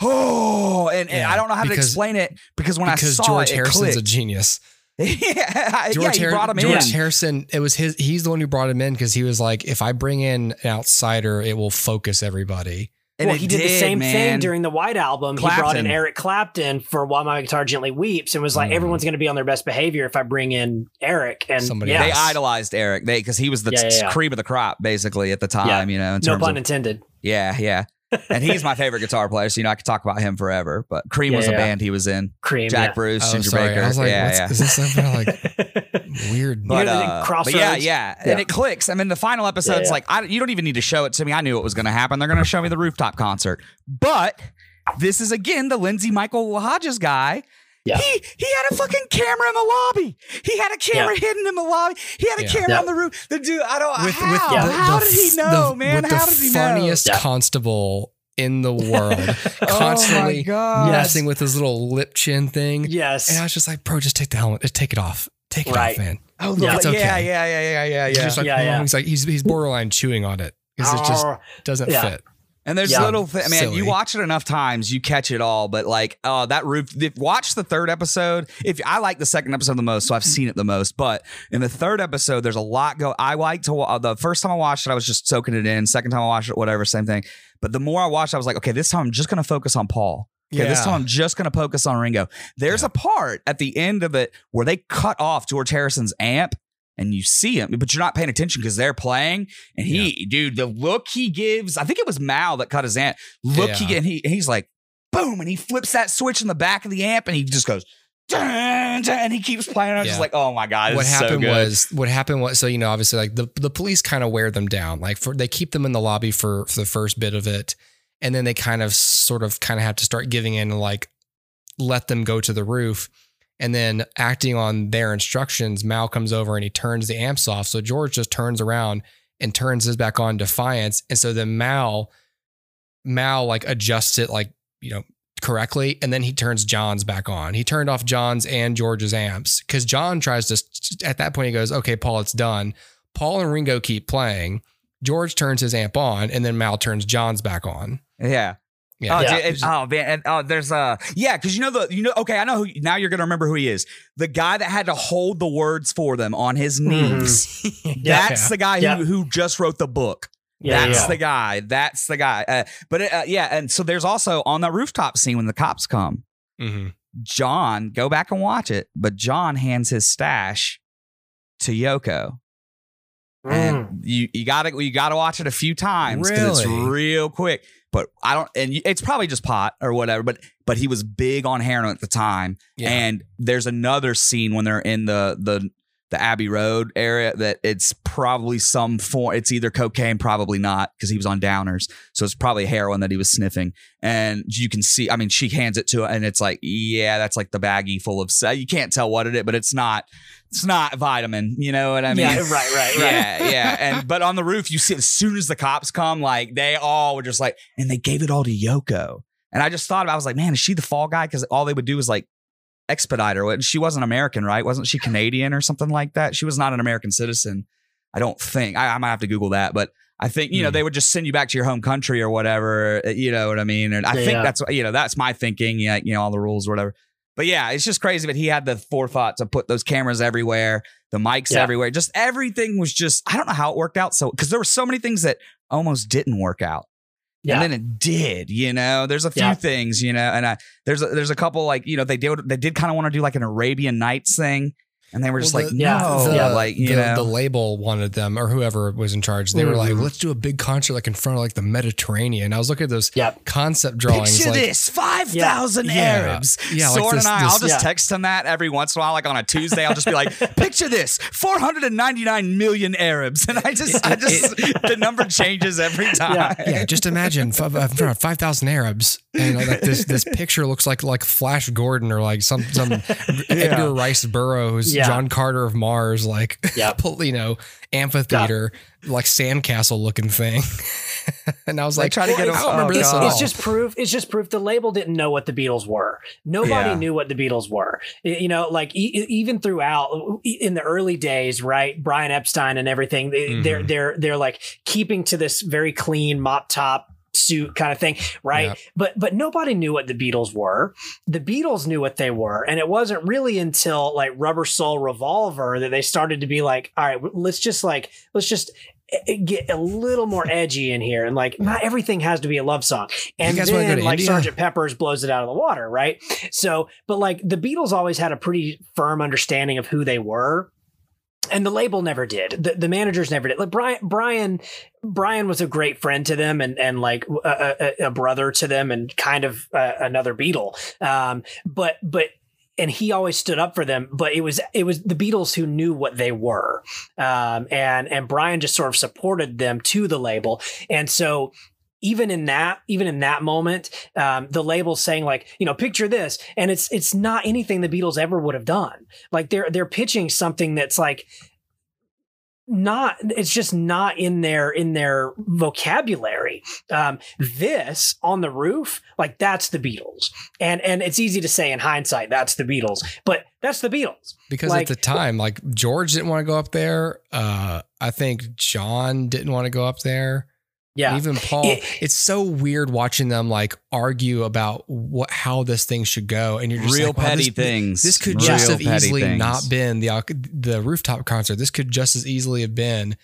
oh, and, and I don't know how to explain it because when because I saw George it, it Harrison's a clicked. genius. yeah, George, yeah, he Har- brought him George in. Harrison, it was his. He's the one who brought him in because he was like, if I bring in an outsider, it will focus everybody. And well, he did, the same thing during the White Album. He brought in Eric Clapton for "While My Guitar Gently Weeps" and was like, Mm. "Everyone's going to be on their best behavior if I bring in Eric." And Somebody yeah, They idolized Eric they because he was the Yeah, yeah, yeah. cream of the crop basically at the time. You know, in no terms pun of intended. yeah, yeah. And he's my favorite guitar player, so you know I could talk about him forever. But Cream Yeah, was a yeah. band he was in. Cream. Jack yeah. Bruce, Oh, Ginger sorry. Baker. I was like, yeah, yeah. is this some kind of like weird? But, uh, but Crossroads? yeah, yeah, and it clicks. I mean, the final episode, it's yeah. like I, you don't even need to show it to me. I knew it was going to happen. They're going to show me the rooftop concert, but this is again the Lindsay Michael Hodges guy. Yeah. He he had a fucking camera in the lobby. He had a camera Yeah. hidden in the lobby. He had a Yeah. camera Yeah. on the roof. The dude, I don't. with, how? with the, how the did he know, the- man? How did he know? funniest constable in the world, Oh constantly God. messing with his little lip chin thing. Yes. And I was just like, bro, just take the helmet, just take it off, take it Right. off, man. Oh, Yeah. yeah, It's yeah, okay. yeah, yeah, yeah, yeah, He's just like, Yeah, yeah. he's like, he's he's borderline chewing on it because it just Oh, doesn't Yeah. fit. And there's Yeah. little, th- man. Silly. You watch it enough times, you catch it all. But like, oh, that roof. If, watch the third episode. If I like the second episode the most, so I've seen it the most. But in the third episode, there's a lot go. I like to. wa- uh, The first time I watched it, I was just soaking it in. Second time I watched it, whatever, same thing. But the more I watched, I was like, okay, this time I'm just gonna focus on Paul. Okay, this time I'm just gonna focus on Ringo. There's a part at the end of it where they cut off George Harrison's amp. And you see him, but you're not paying attention because they're playing. And he, dude, the look he gives, I think it was Mal that cut his amp. Look, he and he he's like, boom, and he flips that switch in the back of the amp, and he just goes, dun, dun, and he keeps playing. I'm just like, oh my god, what is so happened was what happened was so you know obviously like the the police kind of wear them down like for they keep them in the lobby for for the first bit of it and then they kind of sort of kind of have to start giving in and like let them go to the roof and then acting on their instructions Mal comes over and he turns the amps off so George just turns around and turns his back on defiance and so then Mal Mal like adjusts it like you know correctly and then he turns John's back on. He turned off John's and George's amps cuz John tries to at that point he goes, "Okay, Paul, it's done." Paul and Ringo keep playing. George turns his amp on and then Mal turns John's back on. Yeah. Yeah. Oh, Yeah. dude, it- oh man, and oh, there's uh, yeah, because you know the you know okay, I know who now you're gonna remember who he is. The guy that had to hold the words for them on his Mhm. knees. Yeah. That's the guy Yeah. who who just wrote the book. Yeah, That's yeah. the guy. That's the guy. Uh, but uh, yeah, and so there's also on the rooftop scene when the cops come. Mhm. John, go back and watch it. But John hands his stash to Yoko. Mm. and you you gotta you gotta watch it a few times because it's real quick. But I don't, and it's probably just pot or whatever. But but he was big on heroin at the time, Yeah. and there's another scene when they're in the the the Abbey Road area that it's probably some form. It's either cocaine, probably not, because he was on downers. So it's probably heroin that he was sniffing. And you can see, I mean, she hands it to it, and it's like, yeah, that's like the baggie full of. You can't tell what it is, but it's not. It's not vitamin. You know what I mean? yeah, right, right, right. Yeah, yeah. And but on the roof, you see as soon as the cops come, like they all were just like, and they gave it all to Yoko. And I just thought about, I was like, man, is she the fall guy? Because all they would do was like expedite her. What- She wasn't American, right? Wasn't she Canadian or something like that? She was not an American citizen. I don't think. I, I might have to Google that, but I think you know Hmm. they would just send you back to your home country or whatever. uh, You know what I mean? And I Yeah, think yeah. that's you know that's my thinking. Yeah, you know all the rules or whatever. But yeah, it's just crazy. that he had the forethought to put those cameras everywhere, the mics Yeah. everywhere. Just everything was just. I don't know how it worked out. So because there were so many things that almost didn't work out. Yeah. And then it did, you know. There's a few Yeah. things, you know, and I, there's a, there's a couple like you know they did they did kind of want to do like an Arabian Nights thing, and they were just Well, like, the- yeah, no, yeah, like you the, know, the label wanted them or whoever was in charge. They were like, Mhm. let's do a big concert like in front of like the Mediterranean. I was looking at those Yep. concept drawings. Picture like, this: five thousand Yeah. Arabs. Yeah, like this- and I, this- I'll just Yeah. text him that every once in a while. Like on a Tuesday, I'll just be like, "Picture this: four hundred and ninety-nine million Arabs," and I just, I just, the number changes every time. Yeah. yeah, just imagine five uh, five thousand Arabs, and like this this picture looks like like Flash Gordon or like some some Edgar Rice Burroughs, Yeah. John Carter of Mars, like Yep. you know amphitheater, like sandcastle looking thing. and I was like, try to well, get I us- don't remember oh, this at all. It's just proof. It's just proof the label didn't know what the Beatles were. Nobody Yeah. knew what the Beatles were. You know, like e- even throughout in the early days, right? Brian Epstein and everything. They, They're Mhm. they're they're like keeping to this very clean mop top suit kind of thing, right? Yep. But but nobody knew what the Beatles were. The Beatles knew what they were, and it wasn't really until like Rubber Soul Revolver that they started to be like, all right, let's just like let's just eh, get a little more edgy in here and like not everything has to be a love song and guys wanna go then like sergeant peppers blows it out of the water right so but like the beatles always had a pretty firm understanding of who they were and the label never did. The, the managers never did. Like Brian, Brian, Brian was a great friend to them, and and like a, a, a brother to them, and kind of uh, another Beatle. Um, but but and he always stood up for them. But it was it was the Beatles who knew what they were, um, and and Brian just sort of supported them to the label, and so even in that even in that moment um, the label saying like you know picture this and it's it's not anything the beatles ever would have done like they're they're pitching something that's like not it's just not in their in their vocabulary um this on the roof like that's the beatles and and it's easy to say in hindsight that's the beatles but that's the beatles because like- at the time, like George didn't want to go up there. Uh, I think John didn't want to go up there. Yeah Even Paul. It- it's so weird watching them like argue about what how this thing should go, and you're just Real like, wow, petty this, things. This could Real just have easily things. not been the uh, the rooftop concert. This could just as easily have been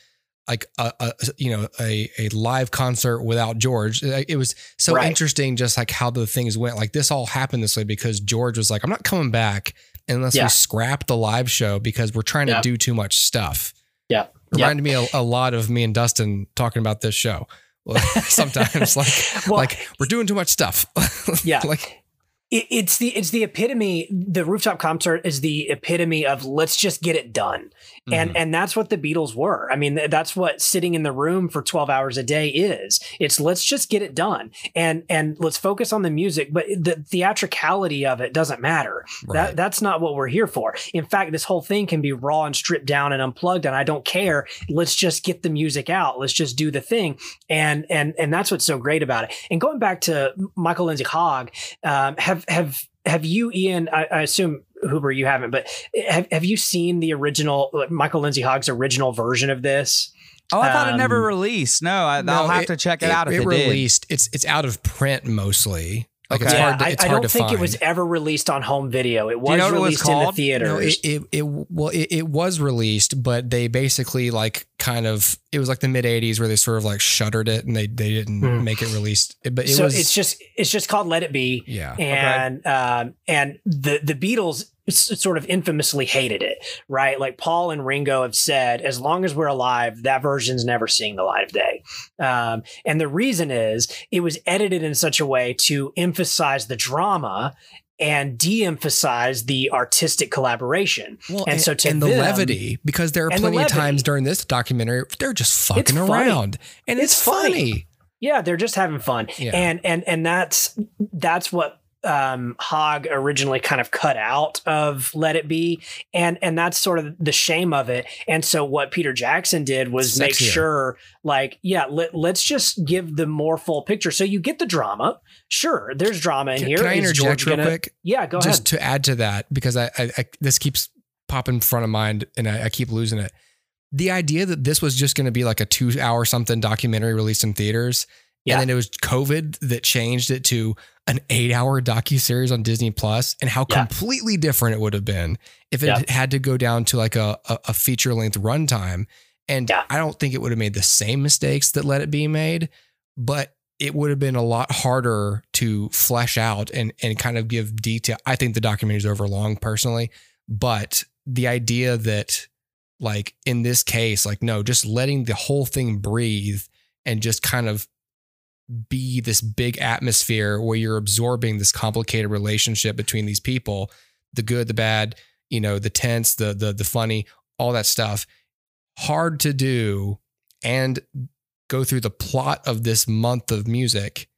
like a, a you know a a live concert without George. It was so Right. interesting, just like how the things went. Like this all happened this way because George was like, "I'm not coming back unless Yeah. we scrap the live show because we're trying Yeah. to do too much stuff." Yeah Reminded me a, a lot of me and Dustin talking about this show. Sometimes, like, Well- like we're doing too much stuff. Yeah. like it, it's the it's the epitome the rooftop concert is the epitome of let's just get it done and Mhm. and that's what the beatles were. I mean that's what sitting in the room for 12 hours a day is. It's let's just get it done. And and let's focus on the music but the theatricality of it doesn't matter. Right. that that's not what we're here for. In fact this whole thing can be raw and stripped down and unplugged and i don't care. Let's just get the music out. Let's just do the thing. And and and that's what's so great about it. And going back to michael lindsay hogg um, have have have you ian I, I assume Huber, you haven't, but have, have you seen the original like, Michael Lindsay Hogg's original version of this? Oh, I thought it never Um, released. No, I, No, I'll have it- to check it, out if it, it did. released. It's it's out of print mostly. Like it's Okay. hard. To, I, it's I hard don't to think find. it was ever released on home video. It was you know what it was released in the called? No, it, it, it well it, it was released, but they basically like kind of it was like the mid '80s where they sort of like shuttered it and they they didn't Hmm. make it released. But it so was it's just it's just called Let It Be. yeah. and um, and the the Beatles s- sort of infamously hated it, right? Like Paul and Ringo have said, as long as we're alive, that version's never seeing the light of day. Um, and the reason is it was edited in such a way to emphasize the drama and de-emphasize the artistic collaboration. Well, and, so to and the levity because there are and plenty of times during this documentary they're just fucking around and it's, It's funny. funny. Yeah, they're just having fun. Yeah. And and and that's that's what um Hogg originally kind of cut out of Let It Be. And and that's sort of the shame of it. And so what Peter Jackson did was make sure like, yeah, let, let's just give the more full picture. So you get the drama. Sure, there's drama in Can, here. can I interject George real gonna- quick? Yeah, go just ahead. to add to that because I, I, I this keeps popping in front of mind and I, I keep losing it. The idea that this was just going to be like a two hour something documentary released in theaters, Yeah. and then it was COVID that changed it to an eight hour docu series on Disney Plus, and how Yeah. completely different it would have been if it Yeah. had to go down to like a a, feature length runtime. And Yeah. I don't think it would have made the same mistakes that Let It Be made, but it would have been a lot harder to flesh out and and kind of give detail. I think the documentary is overlong personally, but the idea that like in this case like no just letting the whole thing breathe and just kind of be this big atmosphere where you're absorbing this complicated relationship between these people the good the bad you know the tense the the the funny all that stuff hard to do and go through the plot of this month of music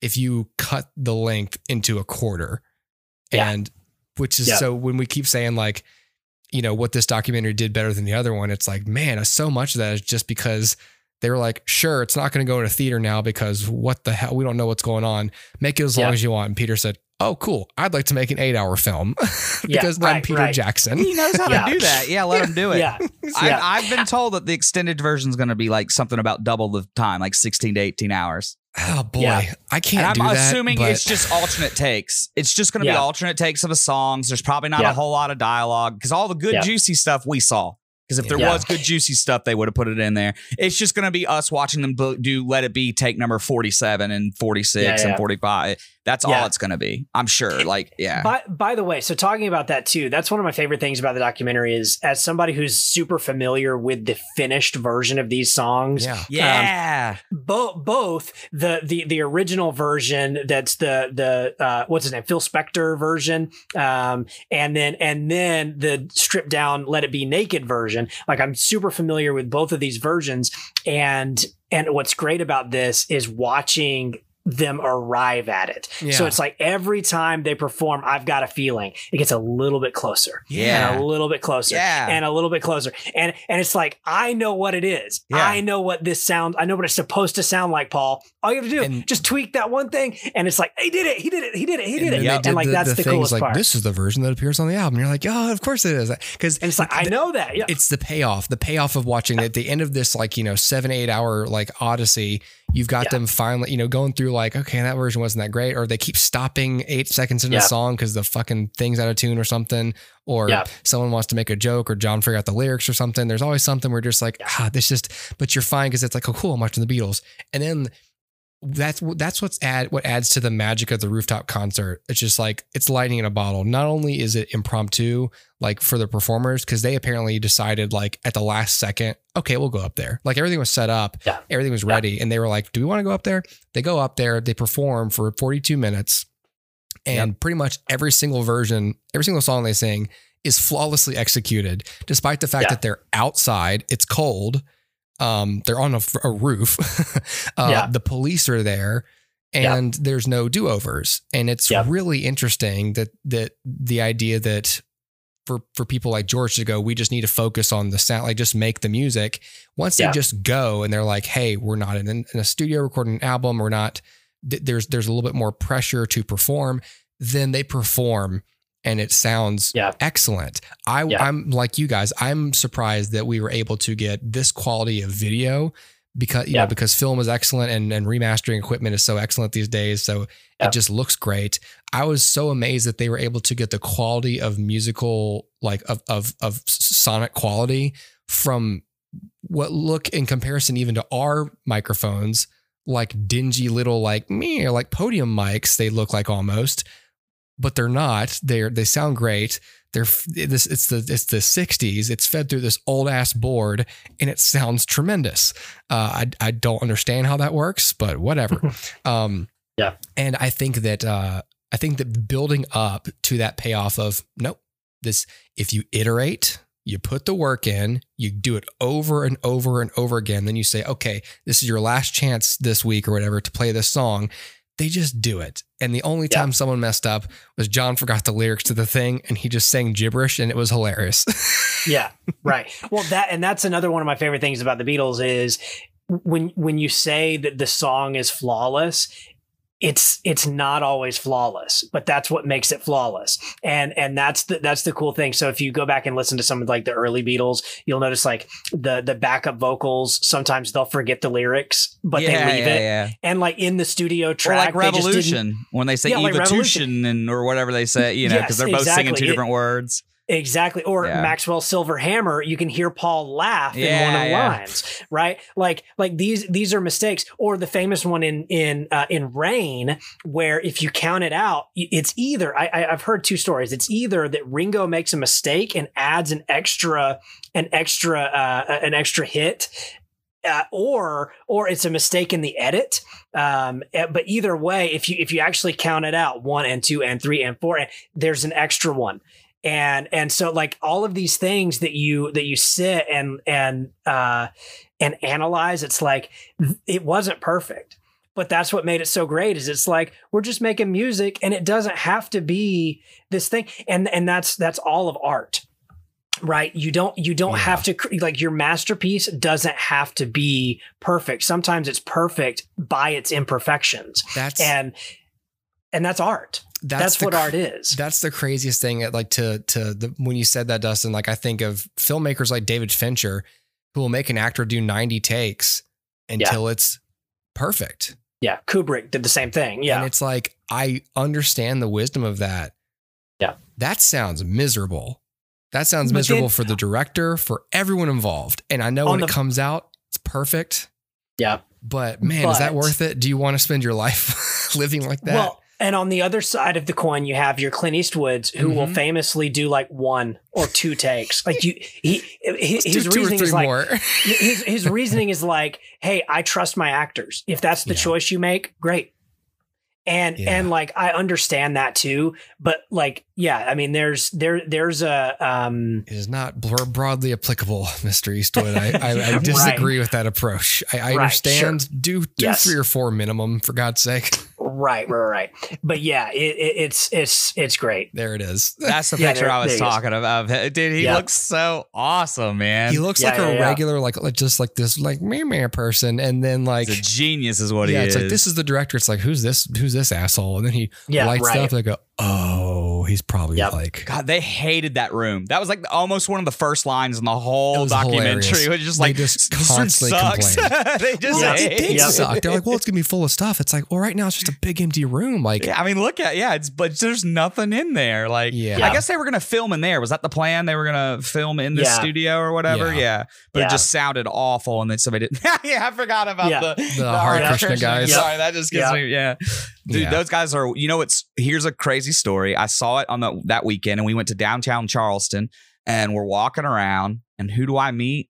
if you cut the length into a quarter Yeah. and which is Yeah. so when we keep saying like you know what this documentary did better than the other one it's like man so much of that is just because they were like sure it's not going to go to theater now because what the hell we don't know what's going on make it as long Yeah. as you want and peter said oh cool i'd like to make an eight hour film Yeah, because i'm right, peter right. jackson He knows how Yeah. to do that. Yeah, let him do it. Yeah. I, Yeah. I've been told that the extended version is going to be like something about double the time, like 16 to 18 hours. oh boy Yeah. i can't and I'm that assuming but- it's just alternate takes. It's just going to be alternate takes of the songs. There's probably not Yeah. a whole lot of dialogue because all the good Yeah. juicy stuff we saw. Because if there Yeah. was good juicy stuff, they would have put it in there. It's just going to be us watching them do- "Let It Be" take number 47 and 46 Yeah, and 45. That's Yeah. all it's going to be. I'm sure. Like, yeah. By, by the way, so talking about that too, that's one of my favorite things about the documentary is as somebody who's super familiar with the finished version of these songs. yeah yeah. Both both the the the original version that's the the uh, what's his name Phil Spector version, um, and then and then the stripped down Let It Be Naked version. Like I'm super familiar with both of these versions, and and what's great about this is watching them arrive at it. So it's like every time they perform, I've got a feeling it gets a little bit closer. Yeah. And a little bit closer. Yeah. And a little bit closer. And and it's like, I know what it is. Yeah. I know what this sound, I know what it's supposed to sound like, Paul. All you have to do, And- just tweak that one thing. And it's like, he did it, he did it, he did it, he did it. they And, like the, that's the the, coolest like part. this is the version that appears on the album. You're like, oh, of course it is. Because it's like, I know that. Yeah. it's the payoff, the payoff of watching at the end of this, like, you know, seven, eight hour like odyssey, you've got Yeah. them finally, you know, going through like, okay, that version wasn't that great. Or they keep stopping eight seconds into Yeah. the song because the fucking thing's out of tune or something. Or Yeah. someone wants to make a joke or John forgot the lyrics or something. There's always something where you're just like, ah, this just, but you're fine because it's like, oh, cool, I'm watching the Beatles. And then that's that's what's add what adds to the magic of the rooftop concert. It's just like it's lightning in a bottle. Not only is it impromptu, like for the performers, because they apparently decided like at the last second, okay, we'll go up there. Like everything was set up, Yeah. everything was Yeah. ready, and they were like, "Do we want to go up there?" They go up there, they perform for 42 minutes, and pretty much every single version, every single song they sing is flawlessly executed, despite the fact Yeah. that they're outside, it's cold. Um, they're on a, a roof. uh, Yeah. The police are there, and there's no do overs. And it's really interesting that that the idea that for for people like George to go, we just need to focus on the sound, like just make the music. Once Yeah. they just go and they're like, hey, we're not in, in a studio recording an album, we're not. th- There's there's a little bit more pressure to perform. Then they perform, and it sounds Yeah. excellent. I Yeah. I'm like you guys. I'm surprised that we were able to get this quality of video because you Yeah. know because film is excellent and and remastering equipment is so excellent these days. So it just looks great. I was so amazed that they were able to get the quality of musical like of of of sonic quality from what look in comparison even to our microphones like dingy little like me or like podium mics they look like almost but they're not. They're they sound great. They're this it's the it's the 60s it's fed through this old ass board and it sounds tremendous. Uh, I, I don't understand how that works but whatever. Um Yeah. and i think that uh i think that building up to that payoff of nope this if you iterate you put the work in you do it over and over and over again then you say okay this is your last chance this week or whatever to play this song they just do it. And the only Yeah. time someone messed up was john forgot the lyrics to the thing and he just sang gibberish and it was hilarious. Yeah right. Well that and that's another one of my favorite things about the beatles is when when you say that the song is flawless it's it's not always flawless but that's what makes it flawless and and that's the that's the cool thing so if you go back and listen to some of like the early beatles you'll notice like the the backup vocals sometimes they'll forget the lyrics but yeah, they leave yeah, it yeah. and like in the studio Or track like they just didn't- when they say Yeah, like evolution Revolution. and or whatever they say, you know, because Yes, they're both singing two It- different words. Exactly. Or Yeah. Maxwell Silver Hammer, you can hear Paul laugh in one of the yeah. lines, right? Like like these these are mistakes. Or the famous one in in uh, in Rain, where if you count it out, it's either I, I I've heard two stories. It's either that Ringo makes a mistake and adds an extra an extra uh, an extra hit. Uh, or or it's a mistake in the edit um eh, but either way if you if you actually count it out one and two and three and four and there's an extra one and and so like all of these things that you that you sit and and uh and analyze it's like it wasn't perfect but that's what made it so great is it's like we're just making music and it doesn't have to be this thing and and that's that's all of art right? You don't you don't Yeah. have to like your masterpiece doesn't have to be perfect. Sometimes it's perfect by its imperfections. That's and and that's art that's, the what art is That's the craziest thing. Like to to the when you said that, Dustin. Like I think of filmmakers like David Fincher, who will make an actor do ninety takes until it's perfect. yeah kubrick did the same thing yeah And it's like, I understand the wisdom of that. Yeah. That sounds miserable. That sounds But miserable then- for the director, for everyone involved. And I know when the- it comes out, it's perfect. yeah But man, is that worth it? Do you want to spend your life living like that? Well, and on the other side of the coin, you have your Clint Eastwoods, who will Mhm. famously do like one or two takes. Like you, he, his, reasoning is like his his reasoning is like, hey, I trust my actors. If that's the Yeah. choice you make, great. And Yeah. and like I understand that too, but like yeah, I mean, there's there there's a um It is not bro- broadly applicable, Mr. Eastwood. I, I, I disagree with that approach. I, I Right, understand. Do do Yes. three or four minimum, for God's sake. Right right right, but yeah, it, it, it's it's it's great. There it is. That's the Yeah, picture there- I was there is. talking about. Dude, he Yeah. looks so awesome, man. He looks Yeah, like yeah, a yeah. regular, like like just like this, like meh meh person, and then like He's a genius, is what yeah, he it's is. like this is the director. It's like who's this? Who's this asshole? And then he Yeah, lights right. up. And I go, oh, he's probably Yep. like God, they hated that room. That was like almost one of the first lines in the whole was documentary. hilarious. It was just They like just this room constantly sucks. they just Yeah. hate it did Yep. suck. They're like, well, it's gonna be full of stuff. It's like, well, right now it's just a big empty room. Like, Yeah, I mean, look at yeah, it's but there's nothing in there. Like, Yeah. I guess they were gonna film in there. Was that the plan? They were gonna film in the Yeah. studio or whatever. Yeah. Yeah, but Yeah. it just sounded awful, and then somebody did. yeah, I forgot about Yeah. the The Hare Hare Krishna guys. Sorry, that just gives Yeah. me. Yeah, dude, Yeah. those guys are. You know, it's here's a crazy story. I saw it on the that weekend, and we went to downtown Charleston, and we're walking around, and who do I meet?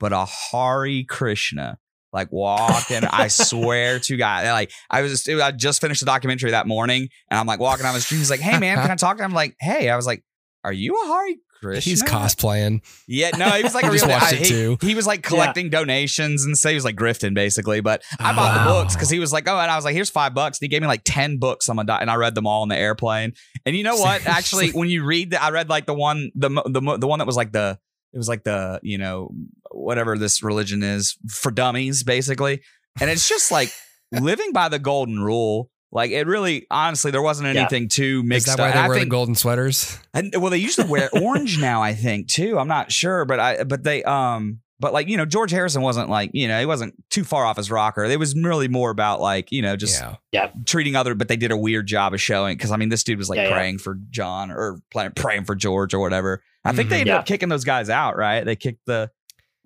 But a Hari Krishna. Like walking, I swear to God, like I was, just, I just finished the documentary that morning, and I'm like walking down the street. He's like, "Hey man, can I talk to him?" I'm like, "Hey," I was like, "Are you a Hari Krishna?" he's cosplaying. Yeah, no, he was like I a just real. watched I- it he, too. he was like collecting donations and say he was like grifting basically. But I bought the books because he was like, oh, and I was like, here's five bucks. And he gave me like ten books on my di- and I read them all on the airplane. And you know what? Actually, when you read that, I read like the one the the the one that was like the it was like the you know whatever this religion is for dummies basically, and it's just like living by the golden rule. Like it really, honestly, there wasn't Yeah. anything too Is mixed that why And they I wear think- the golden sweaters? and well, they usually wear orange now, I think too. I'm not sure, but I but they um but like you know George Harrison wasn't like you know he wasn't too far off his rocker. It was really more about like you know just yeah. treating other, but they did a weird job of showing because I mean this dude was like Yeah, yeah. praying for John or playing praying for George or whatever. I think they Mhm. ended Yeah. up kicking those guys out, right? They kicked the.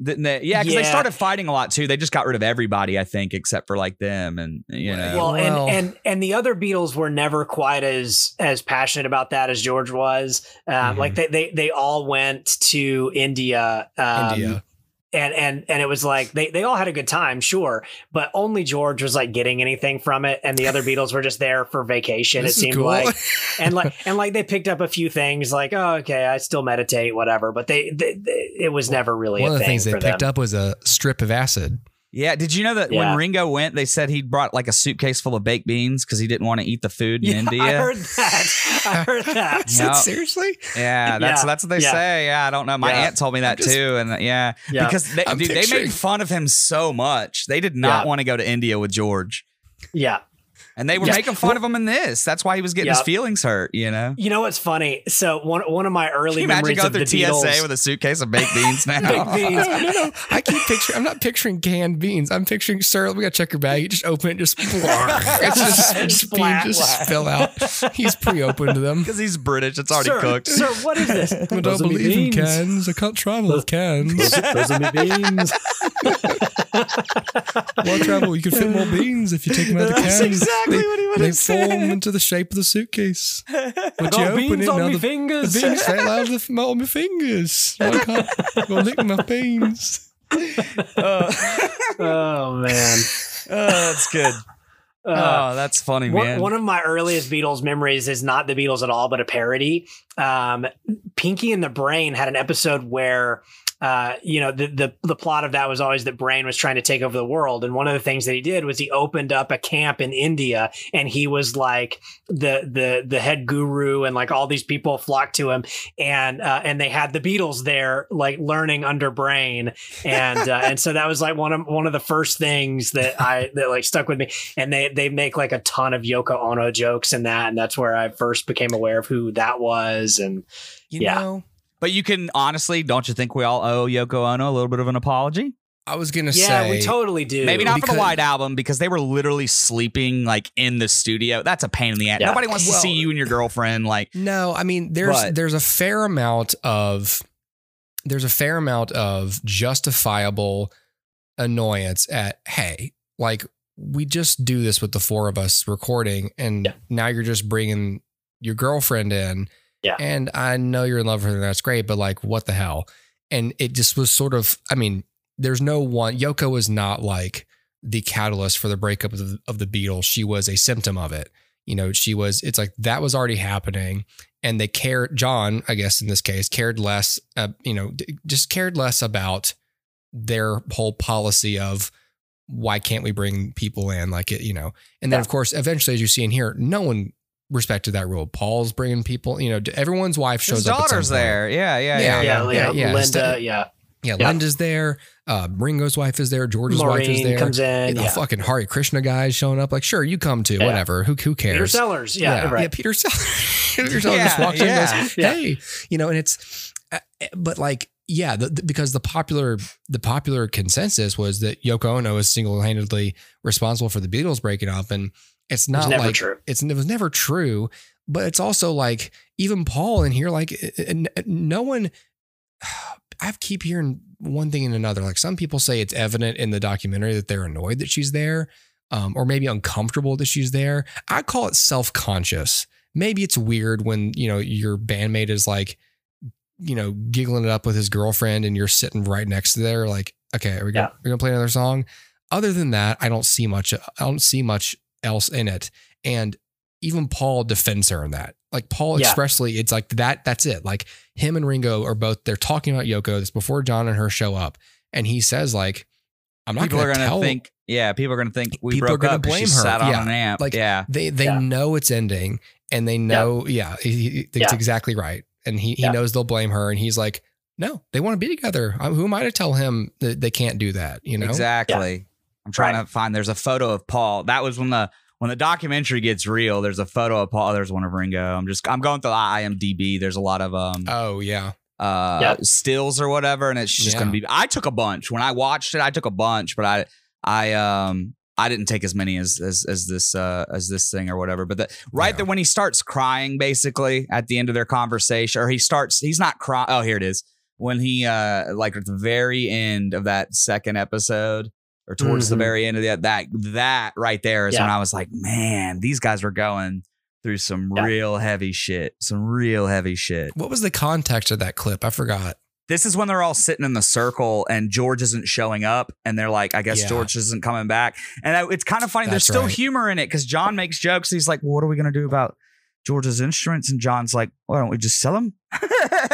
Didn't they? Yeah, because they started fighting a lot too. They just got rid of everybody, I think, except for like them, and you know. Well, Well- and and and the other Beatles were never quite as as passionate about that as George was. Um, Mhm. Like they, they they all went to India. Um, India. And, and and it was like they, they all had a good time, sure, but only George was like getting anything from it, and the other Beatles were just there for vacation. This it seemed cool. like, and like and like they picked up a few things, like oh okay, I still meditate, whatever. But they, they, they it was never really One of the thing things they picked them. up was a strip of acid. Yeah, did you know that Yeah. when Ringo went, they said he brought like a suitcase full of baked beans because he didn't want to eat the food in Yeah, India? I heard that. I heard that. Yeah. Seriously? Yeah, that's Yeah, that's what they yeah. say. Yeah, I don't know. My Yeah. aunt told me that just- too, and yeah, Yeah. because they, dude, they made fun of him so much. They did not Yeah. want to go to India with George. Yeah. And they were Yeah. making fun of him in this. That's why he was getting his feelings hurt, you know? You know what's funny? So one one of my early Can early you imagine memories going of through the TSA Beatles. with a suitcase of baked beans now? Baked beans. No, no, no. I keep picturing. I'm not picturing canned beans. I'm picturing, sir. We got to check your bag. You just open it, just it's just, just beans Splat. just spill out. He's pre-opened to them. Because he's British. It's already sir, cooked. Sir, what is this? I don't Those are me believe in cans. I can't travel with cans. Those are me beans. Well, travel. You can fit more beans if you take them out of the That's can. exactly they, what he would They have said. form into the shape of the suitcase. But you got open beans it on now me the, fingers. the beans fell out of the, my, on my fingers. I can't go lick my beans. oh man. Oh, that's good. Uh, oh, that's funny, one, man. one of my earliest Beatles memories is not the Beatles at all, but a parody. Um, Pinky and the Brain had an episode where, uh, you know, the, the the plot of that was always that Brain was trying to take over the world, and one of the things that he did was he opened up a camp in India, and he was like the the the head guru, and like all these people flocked to him, and uh, and they had the Beatles there, like learning under Brain, and uh, and so that was like one of one of the first things that I that like stuck with me and they they make like a ton of Yoko Ono jokes in that, and that's where I first became aware of who that was. And you yeah. know. But you can honestly, don't you think we all owe Yoko Ono a little bit of an apology? I was gonna yeah, say yeah, we totally do. Maybe not for the White Album because they were literally sleeping like in the studio. That's a pain in the ass. Yeah. Nobody wants to see you and your girlfriend like No, I mean there's But- there's a fair amount of there's a fair amount of justifiable annoyance at hey, like we just do this with the four of us recording and Yeah. now you're just bringing your girlfriend in. Yeah. And I know you're in love with her and that's great, but like what the hell? And it just was sort of I mean, there's no one Yoko was not like the catalyst for the breakup of the, of the Beatles. She was a symptom of it. You know, she was it's like that was already happening and they cared john i guess in this case cared less uh, you know d- just cared less about their whole policy of why can't we bring people in like it you know and then Yeah. of course eventually as you see in here no one respected that rule paul's bringing people you know everyone's wife shows his up at some daughter's there. Yeah, yeah, Yeah, yeah. yeah, yeah, yeah, yeah. Linda, yeah, yeah, Yeah. linda's there uh, ringo's wife is there george's wife is there comes in, the yeah. fucking Hari Krishna guy is showing up. Like, sure, you come too. Yeah. Whatever. Who who cares? Peter Sellers, yeah, yeah, right. Peter Sellers. Peter Sellers just Yeah, walks in and yeah. goes, Yeah. "Hey," you know, and it's, uh, but like, yeah, the, the- because the popular the popular consensus was that Yoko Ono is single handedly responsible for the Beatles breaking up, and it's It not never like true. it's it was never true. But it's also like even Paul in here, like no one. I keep hearing one thing and another. Like some people say it's evident in the documentary that they're annoyed that she's there, um, or maybe uncomfortable that she's there. I call it self conscious. Maybe it's weird when you know your bandmate is like, you know, giggling it up with his girlfriend, and you're sitting right next to there. Like, okay, are we gonna we're gonna play another song? Other than that, I don't see much. I don't see much else in it. And even Paul defends her in that. Like Paul Yeah. expressly, it's like that. That's it. Like him and Ringo are both. They're talking about Yoko. This before John and her show up, and he says like, "I'm not people going are to gonna tell." think. Yeah, people are gonna think we People are broke gonna up. 'cause she blame her. Sat on Yeah. an amp. Like, yeah, They they Yeah. know it's ending, and they know. Yeah, he, he thinks Yeah. exactly right, and he he Yeah. knows they'll blame her, and he's like, "No, they want to be together. Who am I to tell him that they can't do that?" You know, exactly. I'm trying Right. to find. There's a photo of Paul. That was when the when the documentary gets real. There's a photo of Paul. There's one of Ringo. I'm just. I'm going through the IMDb. There's a lot of um Oh yeah, uh Yep. stills or whatever, and it's just Yeah. gonna be. I took a bunch when I watched it. I took a bunch, but I I um. I didn't take as many as as, as this uh, as this thing or whatever, but the, right Yeah. there when he starts crying, basically at the end of their conversation, or he starts, he's not crying. Oh, here it is. When he uh like at the very end of that second episode, or towards the Mhm. very end of that that that right there is Yeah. when I was like, man, these guys were going through some Yeah. real heavy shit, some real heavy shit. what was the context of that clip? I forgot. This is when they're all sitting in the circle and George isn't showing up, and they're like, I guess Yeah. George isn't coming back. And I, it's kind of funny. There's still right. humor in it because John makes jokes. He's like, well, What are we gonna do about George's instruments? And John's like, Why don't we just sell them?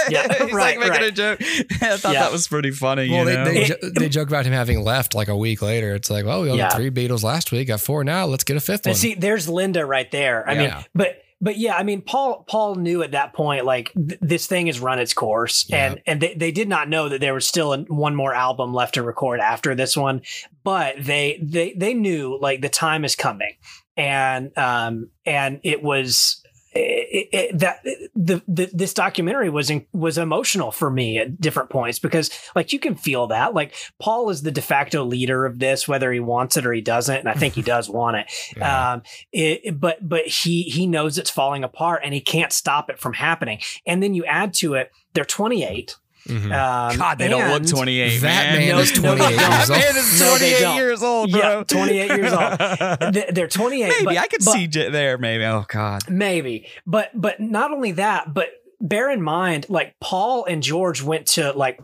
Yeah, He's right, like making right. a joke. I thought Yeah. that was pretty funny. Well, you they know? they, jo- they joke about him having left like a week later. It's like, well, we only Yeah. got three Beatles last week, got four now. Let's get a fifth one. And see, there's Linda right there. I Yeah. mean, but but yeah, I mean, Paul Paul knew at that point like th- this thing has run its course, Yeah. and and they, they did not know that there was still an, one more album left to record after this one, but they they they knew like the time is coming, and um and it was. It, it, that the, the this documentary was in, was emotional for me at different points because like you can feel that like Paul is the de facto leader of this whether he wants it or he doesn't and I think he does want it Yeah. um, it, but but he he knows it's falling apart and he can't stop it from happening. And then you add to it, they're 28. Mhm. Um, God, they don't look and- 28. That man, man is No, no, 28 they don't. years That old. man is 28 don't. years old, bro. Yeah, 28 years old. They- They're 28. maybe but- I could but- see J- there. Maybe. Oh God. Maybe, but but not only that, but bear in mind, like Paul and George went to like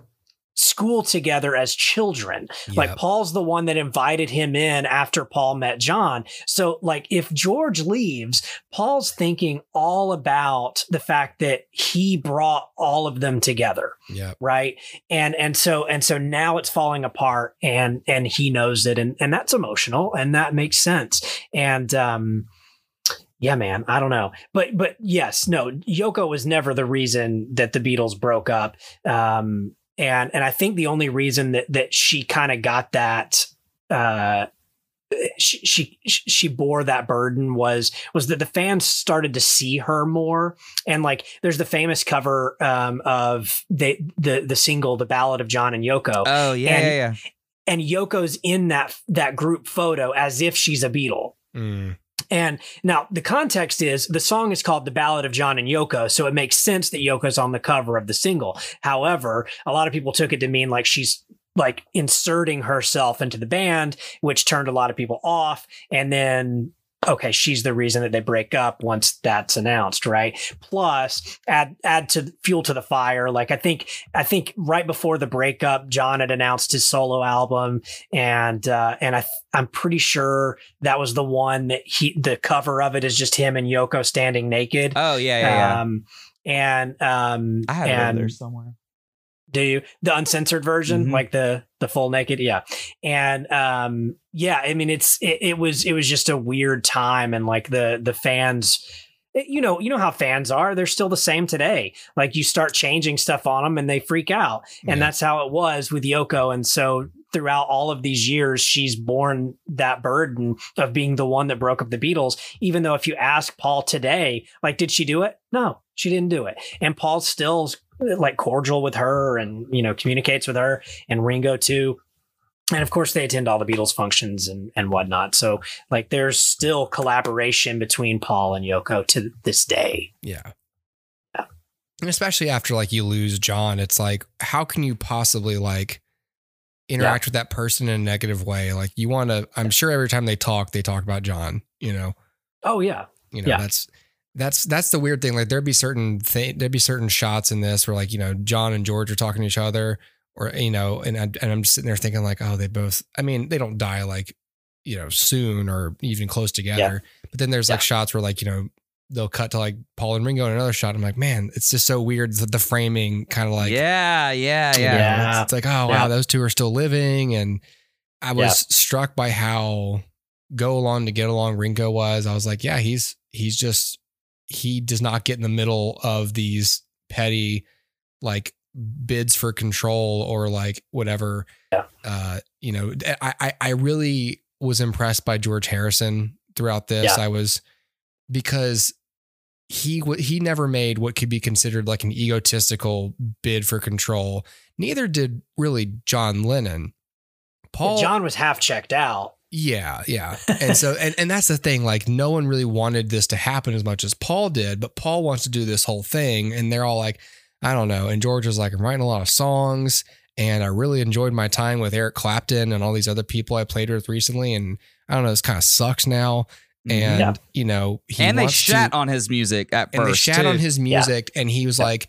school together as children. Like Paul's the one that invited him in after Paul met John. So like if George leaves, Paul's thinking all about the fact that he brought all of them together Yeah. right and and so and so now it's falling apart and and he knows it and and that's emotional and that makes sense and um yeah man i don't know but but yes no yoko was never the reason that the beatles broke up um and and i think the only reason that that she kind of got that uh she, she she bore that burden was was that the fans started to see her more and like there's the famous cover um of the the the single the ballad of John and Yoko Oh yeah, And- yeah, yeah. and Yoko's in that that group photo as if she's a Beatle Mm. And now the context is the song is called The Ballad of John and Yoko, so it makes sense that Yoko's on the cover of the single. However, a lot of people took it to mean like she's like inserting herself into the band, which turned a lot of people off. And then okay, she's the reason that they break up once that's announced, right? Plus add add to fuel to the fire. Like I think I think right before the breakup, John had announced his solo album and uh and I I'm pretty sure that was the one that he the cover of it is just him and Yoko standing naked. Oh yeah, yeah, yeah. Um and um I have it and over there somewhere. Do you the uncensored version Mhm. like the the full naked? Yeah. And um yeah i mean it's it, it was it was just a weird time. And like the the fans you know you know how fans are. They're still the same today. Like you start changing stuff on them and they freak out. And Yeah. that's how it was with yoko. And so throughout all of these years she's borne that burden of being the one that broke up the beatles. Even though if you ask paul today like did she do it? No she didn't do it. And paul still like cordial with her and you know communicates with her and ringo too. And of course they attend all the beatles functions and and whatnot. So like there's still collaboration between paul and yoko to this day. Yeah. And especially after like you lose John, it's like, how can you possibly like interact with that person in a negative way? Like you want to, I'm sure every time they talk, they talk about John, you know, oh yeah. You know, Yeah. that's, that's, that's the weird thing. Like there'd be certain thing, there'd be certain shots in this where like, you know, John and George are talking to each other or, you know, and, I, and I'm just sitting there thinking like, oh, they both, I mean, they don't die like, you know, soon or even close together. But then there's like shots where like, you know, they'll cut to like Paul and Ringo in another shot. I'm like, man, it's just so weird. The, the framing kind of like, yeah, yeah, you yeah. know, Yeah. It's, it's like, oh, wow, Yeah. those two are still living. And I was Yeah. struck by how go along to get along Ringo was. I was like, yeah, he's, he's just, he does not get in the middle of these petty, like, bids for control or like whatever. Yeah. Uh, you know, I, I, I really was impressed by George Harrison throughout this. Yeah. I was because he he never made what could be considered like an egotistical bid for control. Neither did really John Lennon. Paul, john was half checked out yeah, yeah, and so and and that's the thing. Like, no one really wanted this to happen as much as Paul did, but Paul wants to do this whole thing, and they're all like, I don't know. And George was like, I'm writing a lot of songs, and I really enjoyed my time with Eric Clapton and all these other people I played with recently, and I don't know, this kind of sucks now. And Yeah. you know, he Mm-hmm. and they wants shat to, on his music at and they shat too. on his music, and he was like,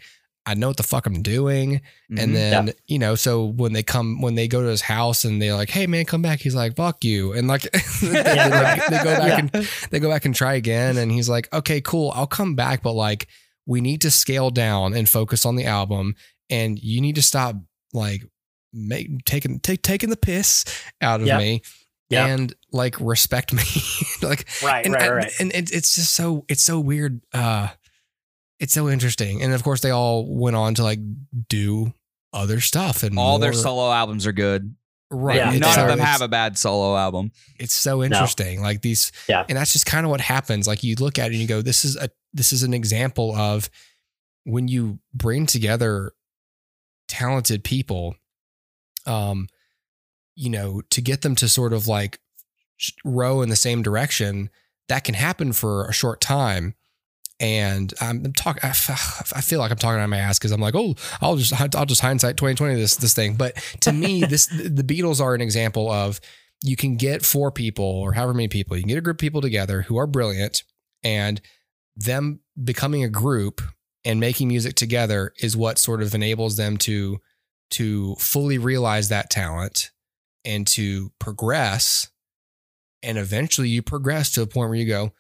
I know what the fuck I'm doing. Mhm. And then, you know, so when they come, when they go to his house and they're like, "Hey, man, come back," he's like, "Fuck you," and like, they, like, they go back and they go back and try again, and he's like, "Okay, cool, I'll come back, but like, we need to scale down and focus on the album, and you need to stop like make taking take, taking the piss out of Yep. me." Yeah. and like respect me like Right, and, right, I- right. and it, it's just so it's so weird uh it's so interesting. And of course they all went on to like do other stuff and All their solo albums are good. right. Yeah, None so- of them have a bad solo album. it's so interesting. Like these Yeah. and that's just kind of what happens. Like you look at it and you go this is a this is an example of when you bring together talented people um you know to get them to sort of like row in the same direction that can happen for a short time and I'm talking. I feel like I'm talking out of my ass because I'm like, oh, I'll just I'll just hindsight 2020 this this thing. But to me, this the Beatles are an example of you can get four people or however many people you can get a group of people together who are brilliant and them becoming a group and making music together is what sort of enables them to to fully realize that talent and to progress and eventually you progress to a point where you go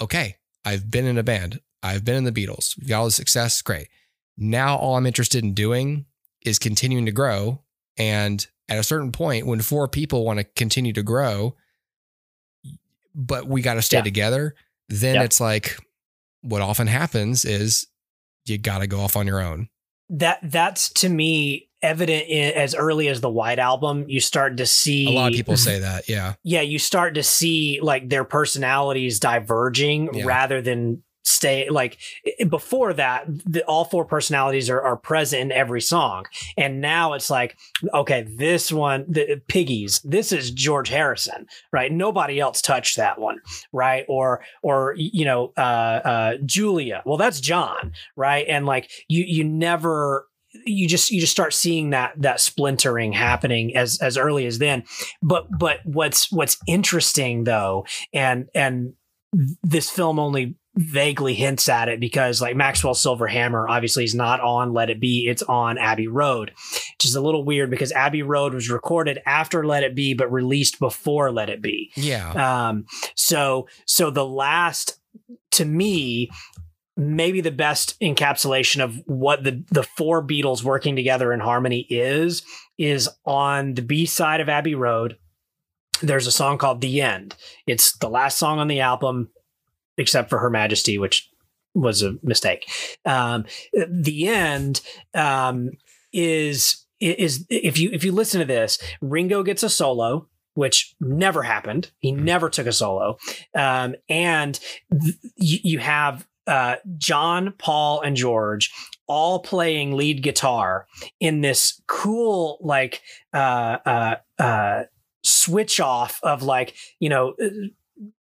okay i've been in a band. I've been in the beatles. We've got all the success great. Now all i'm interested in doing is continuing to grow. And at a certain point when four people want to continue to grow but we got to stay Yeah. together then Yeah. it's like what often happens is you got to go off on your own that that's to me evident in, as early as the White Album. You start to see a lot of people say mhm. that yeah yeah, you start to see like their personalities diverging Yeah. rather than stay like before that the, all four personalities are, are present in every song. And now it's like okay this one the piggies this is george harrison right? Nobody else touched that one right? Or or you know uh uh julia. Well that's john right? And like you you never you just you just start seeing that that splintering happening as as early as then. But but what's what's interesting though and and this film only vaguely hints at it because like Maxwell Silver Hammer obviously is not on Let It Be it's on Abbey Road which is a little weird because Abbey Road was recorded after Let It Be but released before Let It Be yeah um, so so the last to me, maybe the best encapsulation of what the the four Beatles working together in harmony is is on the B side of Abbey Road. There's a song called The End. It's the last song on the album, except for Her Majesty, which was a mistake. Um, the end um, is is if you if you listen to this, Ringo gets a solo, which never happened. He never took a solo, um, and th- you, have uh, John, Paul, and George all playing lead guitar in this cool like uh, uh, uh, switch off of like you know.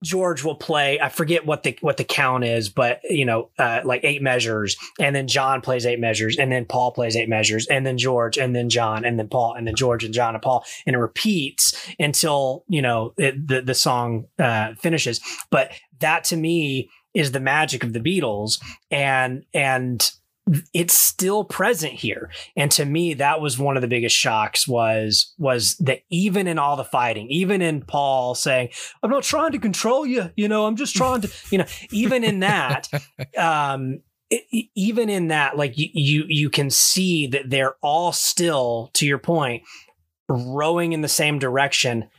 George will play. I forget what the what the count is, but you know, uh, like eight measures, and then John plays eight measures, and then Paul plays eight measures, and then George, and then John, and then Paul, and then George, and John, and Paul, and it repeats until you know it, the the song uh, finishes. But that to me is the magic of the Beatles, and and it's still present here and to me that was one of the biggest shocks was was that even in all the fighting even in paul saying i'm not trying to control you you know i'm just trying to you know even in that um e- even in that like you, you you can see that they're all still to your point rowing in the same direction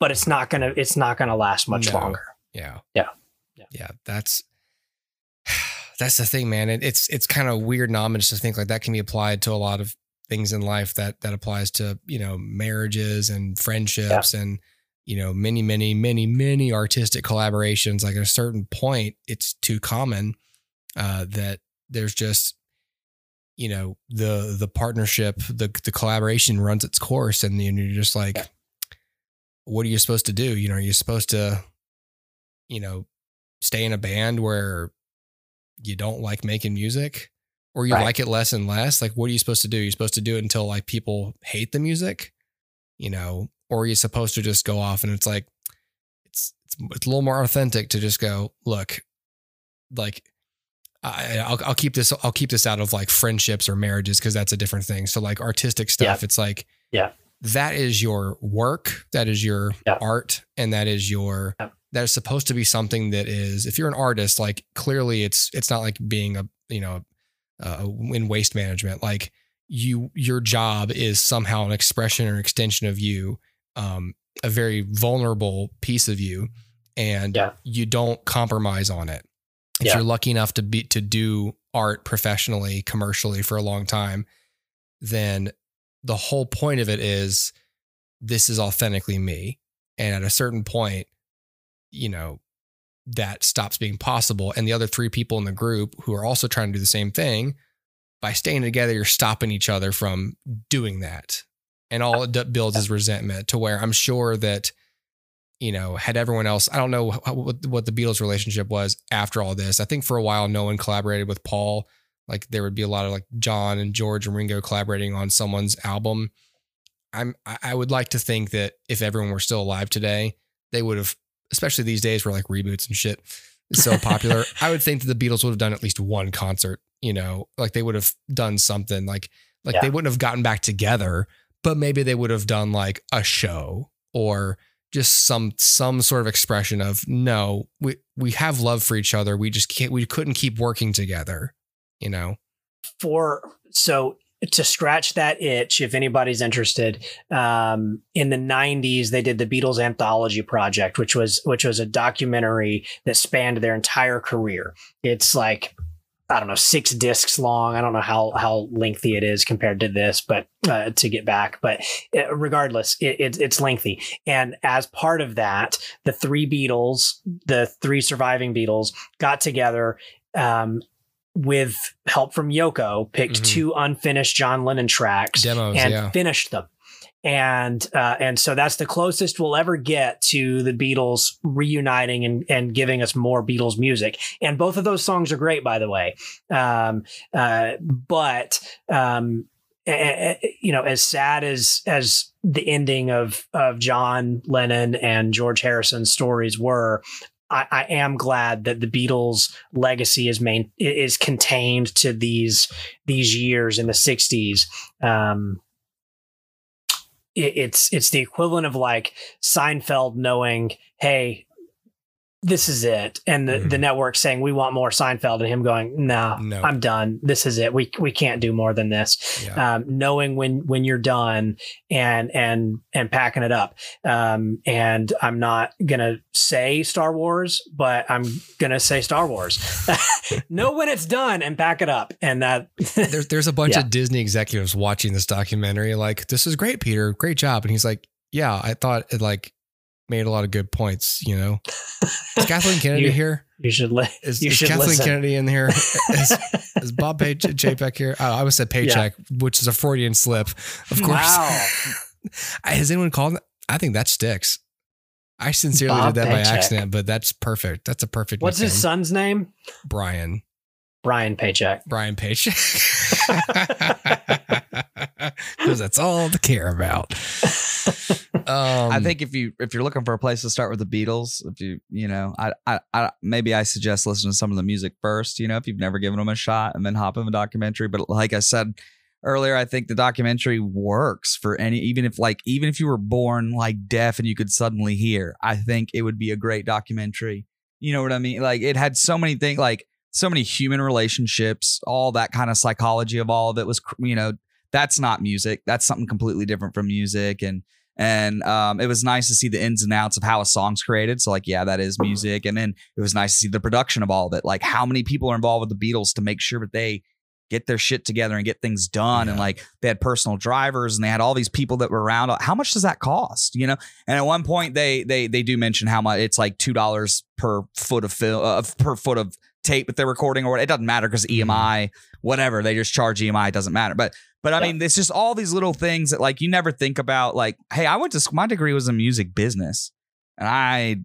but it's not gonna it's not gonna last much No. longer Yeah. Yeah. Yeah. Yeah. That's that's the thing, man. It, it's it's kind of weird and ominous to think like that can be applied to a lot of things in life that that applies to, you know, marriages and friendships and you know, many, many, many, many artistic collaborations. Like at a certain point, it's too common uh, that there's just, you know, the the partnership, the the collaboration runs its course, and then you're just like, what are you supposed to do? You know, are you supposed to, you know, stay in a band where you don't like making music or you Right. like it less and less? Like, what are you supposed to do? You're supposed to do it until like people hate the music, you know, or you're supposed to just go off and it's like, it's, it's, it's a little more authentic to just go, look, like, I, I'll, I'll keep this, I'll keep this out of like friendships or marriages because that's a different thing. So, like, artistic stuff, it's like, Yeah. that is your work, that is your Yeah. art, and that is your Yeah. That is supposed to be something that is if you're an artist, like clearly it's it's not like being a you know uh, in waste management. Like you, your job is somehow an expression or extension of you, um, a very vulnerable piece of you, and Yeah. you don't compromise on it. If Yeah. you're lucky enough to be to do art professionally, commercially for a long time, then the whole point of it is this is authentically me. And at a certain point, you know, that stops being possible. And the other three people in the group who are also trying to do the same thing, by staying together, you're stopping each other from doing that. And all it builds is resentment to where I'm sure that, you know, had everyone else, I don't know what, the Beatles relationship was after all this. I think for a while, no one collaborated with Paul. Like there would be a lot of like John and George and Ringo collaborating on someone's album. I'm, I would like to think that if everyone were still alive today, they would have, especially these days where like reboots and shit is so popular. I would think that the Beatles would have done at least one concert, you know, like they would have done something like, like Yeah. they wouldn't have gotten back together, but maybe they would have done like a show or just some some sort of expression of no, we we have love for each other. We just can't we couldn't keep working together, you know. for so to scratch that itch if anybody's interested um, in the 90s they did the beatles anthology project which was which was a documentary that spanned their entire career it's like I don't know, six discs long. I don't know how how lengthy it is compared to this, but uh, to get back, but uh, regardless, it, it, it's lengthy. And as part of that, the three Beatles, the three surviving Beatles, got together um, with help from Yoko, picked Mhm. two unfinished John Lennon tracks Demos, and yeah. finished them. And uh, and so that's the closest we'll ever get to the Beatles reuniting and, and giving us more Beatles music. And both of those songs are great, by the way. Um, uh, but um, you know, as sad as as the ending of of John Lennon and George Harrison's stories were, I, I am glad that the Beatles' legacy is main is contained to these these years in the '60s. Um, it, it's it's the equivalent of like Seinfeld knowing, hey, this is it, and the, the network saying we want more Seinfeld, and him going, no, No. I'm done. This is it. We we can't do more than this. Yeah. Um, knowing when when you're done and and and packing it up. Um, and I'm not gonna say Star Wars, but I'm gonna say Star Wars. know when it's done and pack it up, and that there's there's a bunch Yeah. of Disney executives watching this documentary, like, this is great, Peter, great job. And he's like, Yeah, I thought it like made a lot of good points, you know. Is Kathleen Kennedy You- here? you should li- Is, you is should Kathleen listen. Kennedy in here? Is, is Bob Pay- Chapek here? Oh, I always said paycheck, which is a Freudian slip, of course. Wow. Has anyone called? I think that sticks. I sincerely Bob did that by accident, but that's perfect. That's a perfect. What's his son's name? Brian. Brian Paycheck. Brian Paycheck. Because that's all to care about. Um, I think if you if you're looking for a place to start with the Beatles, if you you know, I, I I maybe I suggest listening to some of the music first. You know, if you've never given them a shot, and then hop in the documentary. But like I said earlier, I think the documentary works for any even if like even if you were born like deaf and you could suddenly hear, I think it would be a great documentary. You know what I mean? Like it had so many things, like so many human relationships, all that kind of psychology of all of it was, you know, that's not music. That's something completely different from music. And and um, it was nice to see the ins and outs of how a song's created. So like, yeah, that is music. And then it was nice to see the production of all of it. Like how many people are involved with the Beatles to make sure that they get their shit together and get things done. And like they had personal drivers and they had all these people that were around. How much does that cost? You know? And at one point they they they do mention how much it's like two dollars per foot of film uh, per foot of tape that they're recording or what. It doesn't matter because EMI, whatever. They just charge EMI. It doesn't matter. But but I Yeah. mean, it's just all these little things that like you never think about. Like, hey, I went to school. my degree was in music business, and I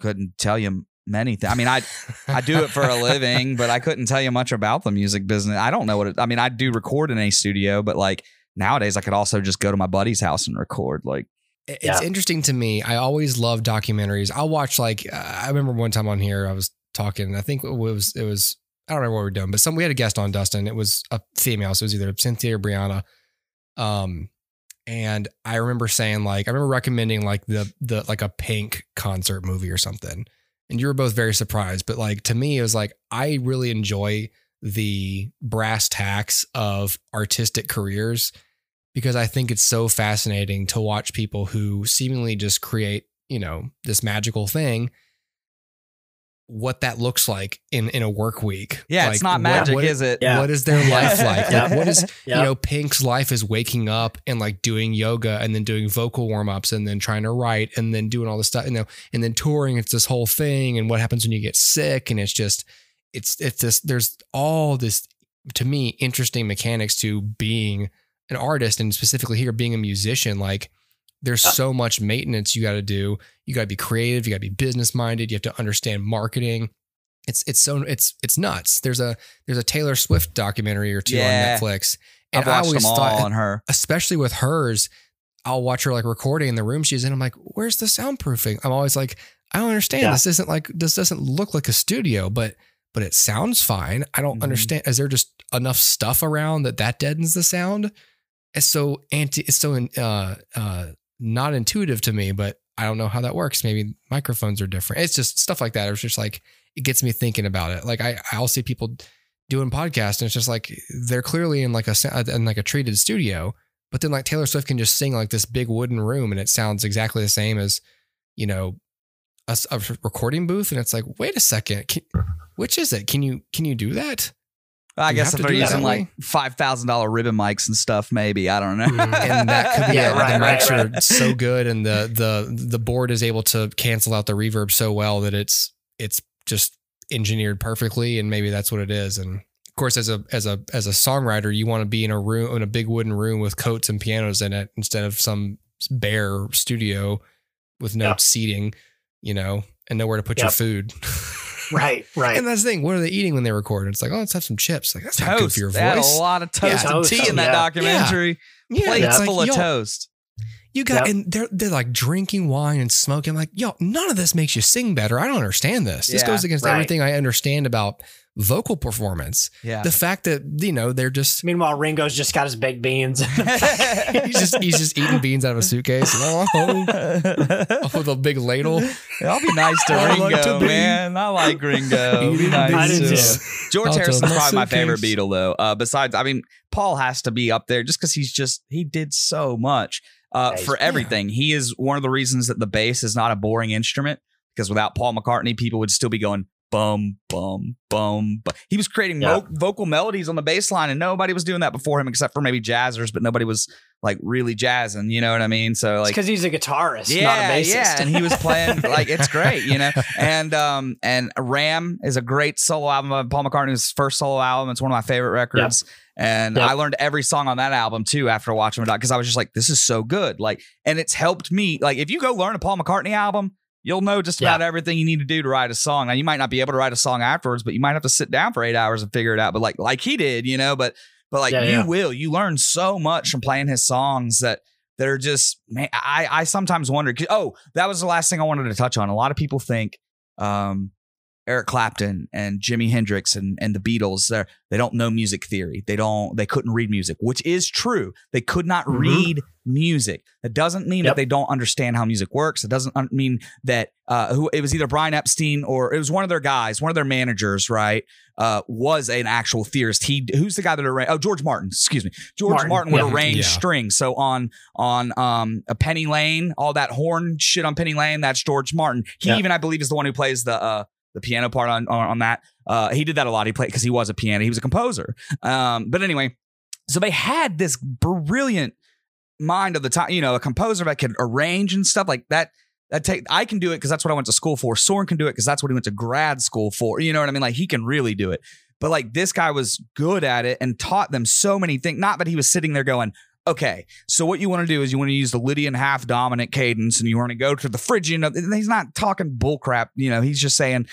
couldn't tell you many things. I mean, I I do it for a living, but I couldn't tell you much about the music business. I don't know what it. I mean, I do record in a studio, but like nowadays, I could also just go to my buddy's house and record. Like, It's Yeah. interesting to me. I always love documentaries. I'll watch like uh, I remember one time on here I was talking. I think it was it was I don't remember what we were doing, but some we had a guest on Dustin. It was a female, so it was either Cynthia or Brianna. Um, and I remember saying like I remember recommending like the the like a Pink concert movie or something, and you were both very surprised. But like to me, it was like I really enjoy the brass tacks of artistic careers because I think it's so fascinating to watch people who seemingly just create, you know, this magical thing. What that looks like in in a work week. Yeah, Like, it's not what- magic, what- is it? Yeah. What is their life like? Yeah. Like, what is Yeah. you know Pink's life is waking up and like doing yoga and then doing vocal warm ups and then trying to write and then doing all this stuff, you know, and then touring. It's this whole thing and what happens when you get sick and it's just it's it's this there's all this to me interesting mechanics to being an artist and specifically here being a musician like there's so much maintenance you got to do you got to be creative you got to be business minded you have to understand marketing it's it's so it's it's nuts there's a there's a Taylor Swift documentary or two Yeah. on Netflix I've and I always them all thought on her. especially with hers, I'll watch her like recording in the room she's in. I'm like, where's the soundproofing? I'm always like, I don't understand. Yeah. This isn't like this doesn't look like a studio, but but it sounds fine. I don't Mhm. understand. Is there just enough stuff around that that deadens the sound? It's so anti. It's so uh uh not intuitive to me, but I don't know how that works. Maybe microphones are different. It's just stuff like that. It's just like it gets me thinking about it. Like I I'll see people doing podcasts and it's just like they're clearly in like a sa- uh, in like a treated studio but then like Taylor Swift can just sing like this big wooden room and it sounds exactly the same as, you know, a recording booth. And it's like, wait a second, can, which is it? Can you can you do that? I You guess if to they're using like five thousand dollar ribbon mics and stuff, maybe I don't know. Mm. And that could be Yeah, it. right, the mics right, are so good, and the the the board is able to cancel out the reverb so well that it's it's just engineered perfectly, and maybe that's what it is. And of course, as a as a as a songwriter, you want to be in a room in a big wooden room with coats and pianos in it instead of some bare studio with no Yep. seating, you know, and nowhere to put your food. Right, right. And that's the thing. What are they eating when they record? It's like, oh, let's have some chips. Like that's not good toast. for your They had a voice. lot of toast Yeah. and Toast, tea in that yeah. documentary. Yeah, Plates it's like, full of yo, toast. You got Yep. and they're they're like drinking wine and smoking. I'm like, yo, none of this makes you sing better. I don't understand this. This goes against right. everything I understand about vocal performance. Yeah. The fact that you know they're just Meanwhile, Ringo's just got his baked beans. he's just he's just eating beans out of a suitcase oh, with a big ladle. I'll be nice to Ringo, like to be man. I like Ringo. Be eating nice I do to too. George Out of Harrison's probably my favorite suitcase. Beatle, though. Uh, besides, I mean, Paul has to be up there just because he's just he did so much uh, Yeah, for everything. He is one of the reasons that the bass is not a boring instrument because without Paul McCartney, people would still be going bum bum bum. But he was creating Yeah. vo- vocal melodies on the bass line, and nobody was doing that before him except for maybe jazzers, but nobody was like really jazzing. You know what I mean? So like because he's a guitarist, yeah, not a bassist. Yeah, and he was playing like it's great, you know. And um and Ram is a great solo album of Paul McCartney's first solo album. It's one of my favorite records. And Yep. I learned every song on that album too after watching it because I was just like, this is so good. Like, and it's helped me. Like, if you go learn a Paul McCartney album, you'll know just about everything you need to do to write a song. Now, you might not be able to write a song afterwards, but you might have to sit down for eight hours and figure it out. But like, like he did, you know. But but like Yeah, you yeah. will, you learn so much from playing his songs that that are just man, I I sometimes wonder. Oh, that was the last thing I wanted to touch on. A lot of people think um, Eric Clapton and Jimi Hendrix and and the Beatles they they don't know music theory. They don't they couldn't read music, which is true. They could not Mhm. read music. That doesn't mean that they don't understand how music works. It doesn't mean that uh, who it was either Brian Epstein or it was one of their guys, one of their managers, right? Uh, was an actual theorist. He who's the guy that arranged? Oh, George Martin. Excuse me, George Martin, Martin, would yeah. arrange Yeah. strings. So on on um a Penny Lane, all that horn shit on Penny Lane, that's George Martin. He Yeah. even I believe is the one who plays the uh the piano part on on, on that. Uh, he did that a lot. He played because he was a piano. He was a composer. Um, but anyway, so they had this brilliant mind of the time. You know, a composer that could arrange and stuff like that. That take I can do it because that's what I went to school for. Soren can do it because that's what he went to grad school for. You know what I mean? Like he can really do it. But like this guy was good at it and taught them so many things. Not that he was sitting there going, okay, so what you want to do is you want to use the Lydian half dominant cadence and you want to go to the Phrygian. He's not talking bullcrap. You know, he's just saying,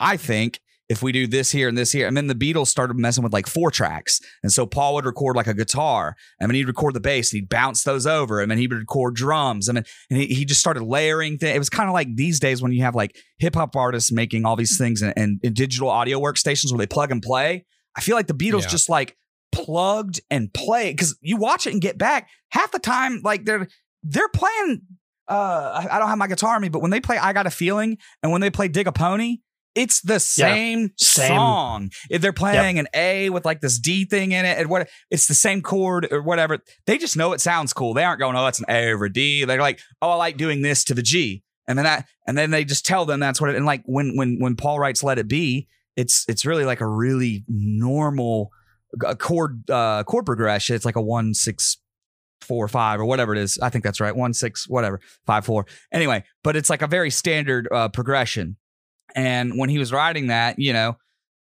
I think if we do this here and this here, and then the Beatles started messing with like four tracks. And so Paul would record like a guitar, and then he'd record the bass, and he'd bounce those over, and then he would record drums, and then and he, he just started layering things. It was kind of like these days when you have like hip hop artists making all these things and, and, and digital audio workstations where they plug and play. I feel like the Beatles Yeah. just like plugged and play because you watch it and get back half the time like they're they're playing uh I- I don't have my guitar on me but when they play I got a feeling and when they play dig a pony It's the same, Same. song. If they're playing an A with like this D thing in it, and what it's the same chord or whatever. They just know it sounds cool. They aren't going, oh, that's an A over D. They're like, oh, I like doing this to the G, and then that, and then they just tell them that's what it. And like when when when Paul writes "Let It Be," it's it's really like a really normal chord uh, chord progression. It's like a one six four five or whatever it is. I think that's right. One six whatever five four. Anyway, but it's like a very standard uh, progression. And when he was writing that, you know,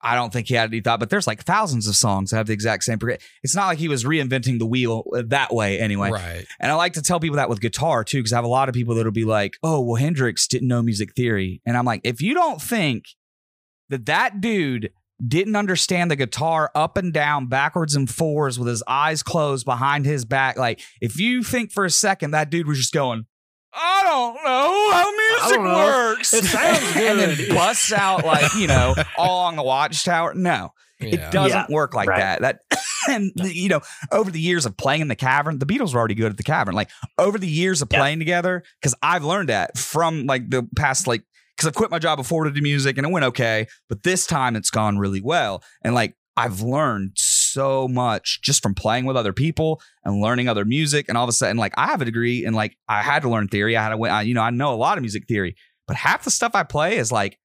I don't think he had any thought, but there's like thousands of songs that have the exact same progression. It's not like he was reinventing the wheel uh, that way anyway. Right. And I like to tell people that with guitar too, because I have a lot of people that'll be like, oh, well, Hendrix didn't know music theory. And I'm like, if you don't think that that dude didn't understand the guitar up and down, backwards and forwards with his eyes closed behind his back, like, if you think for a second that dude was just going, I don't know how music know. works. It sounds good. and then good. busts out like, you know, All Along the Watchtower. No. Yeah. It doesn't work like right. that. That and you know, over the years of playing in the cavern, the Beatles were already good at the cavern. Like over the years of Yeah. playing together, because I've learned that from like the past, like because I've quit my job before to do music and it went okay, but this time it's gone really well. And like I've learned so much just from playing with other people and learning other music. And all of a sudden, like I have a degree and like I had to learn theory. I had to, I, you know, I know a lot of music theory, but half the stuff I play is like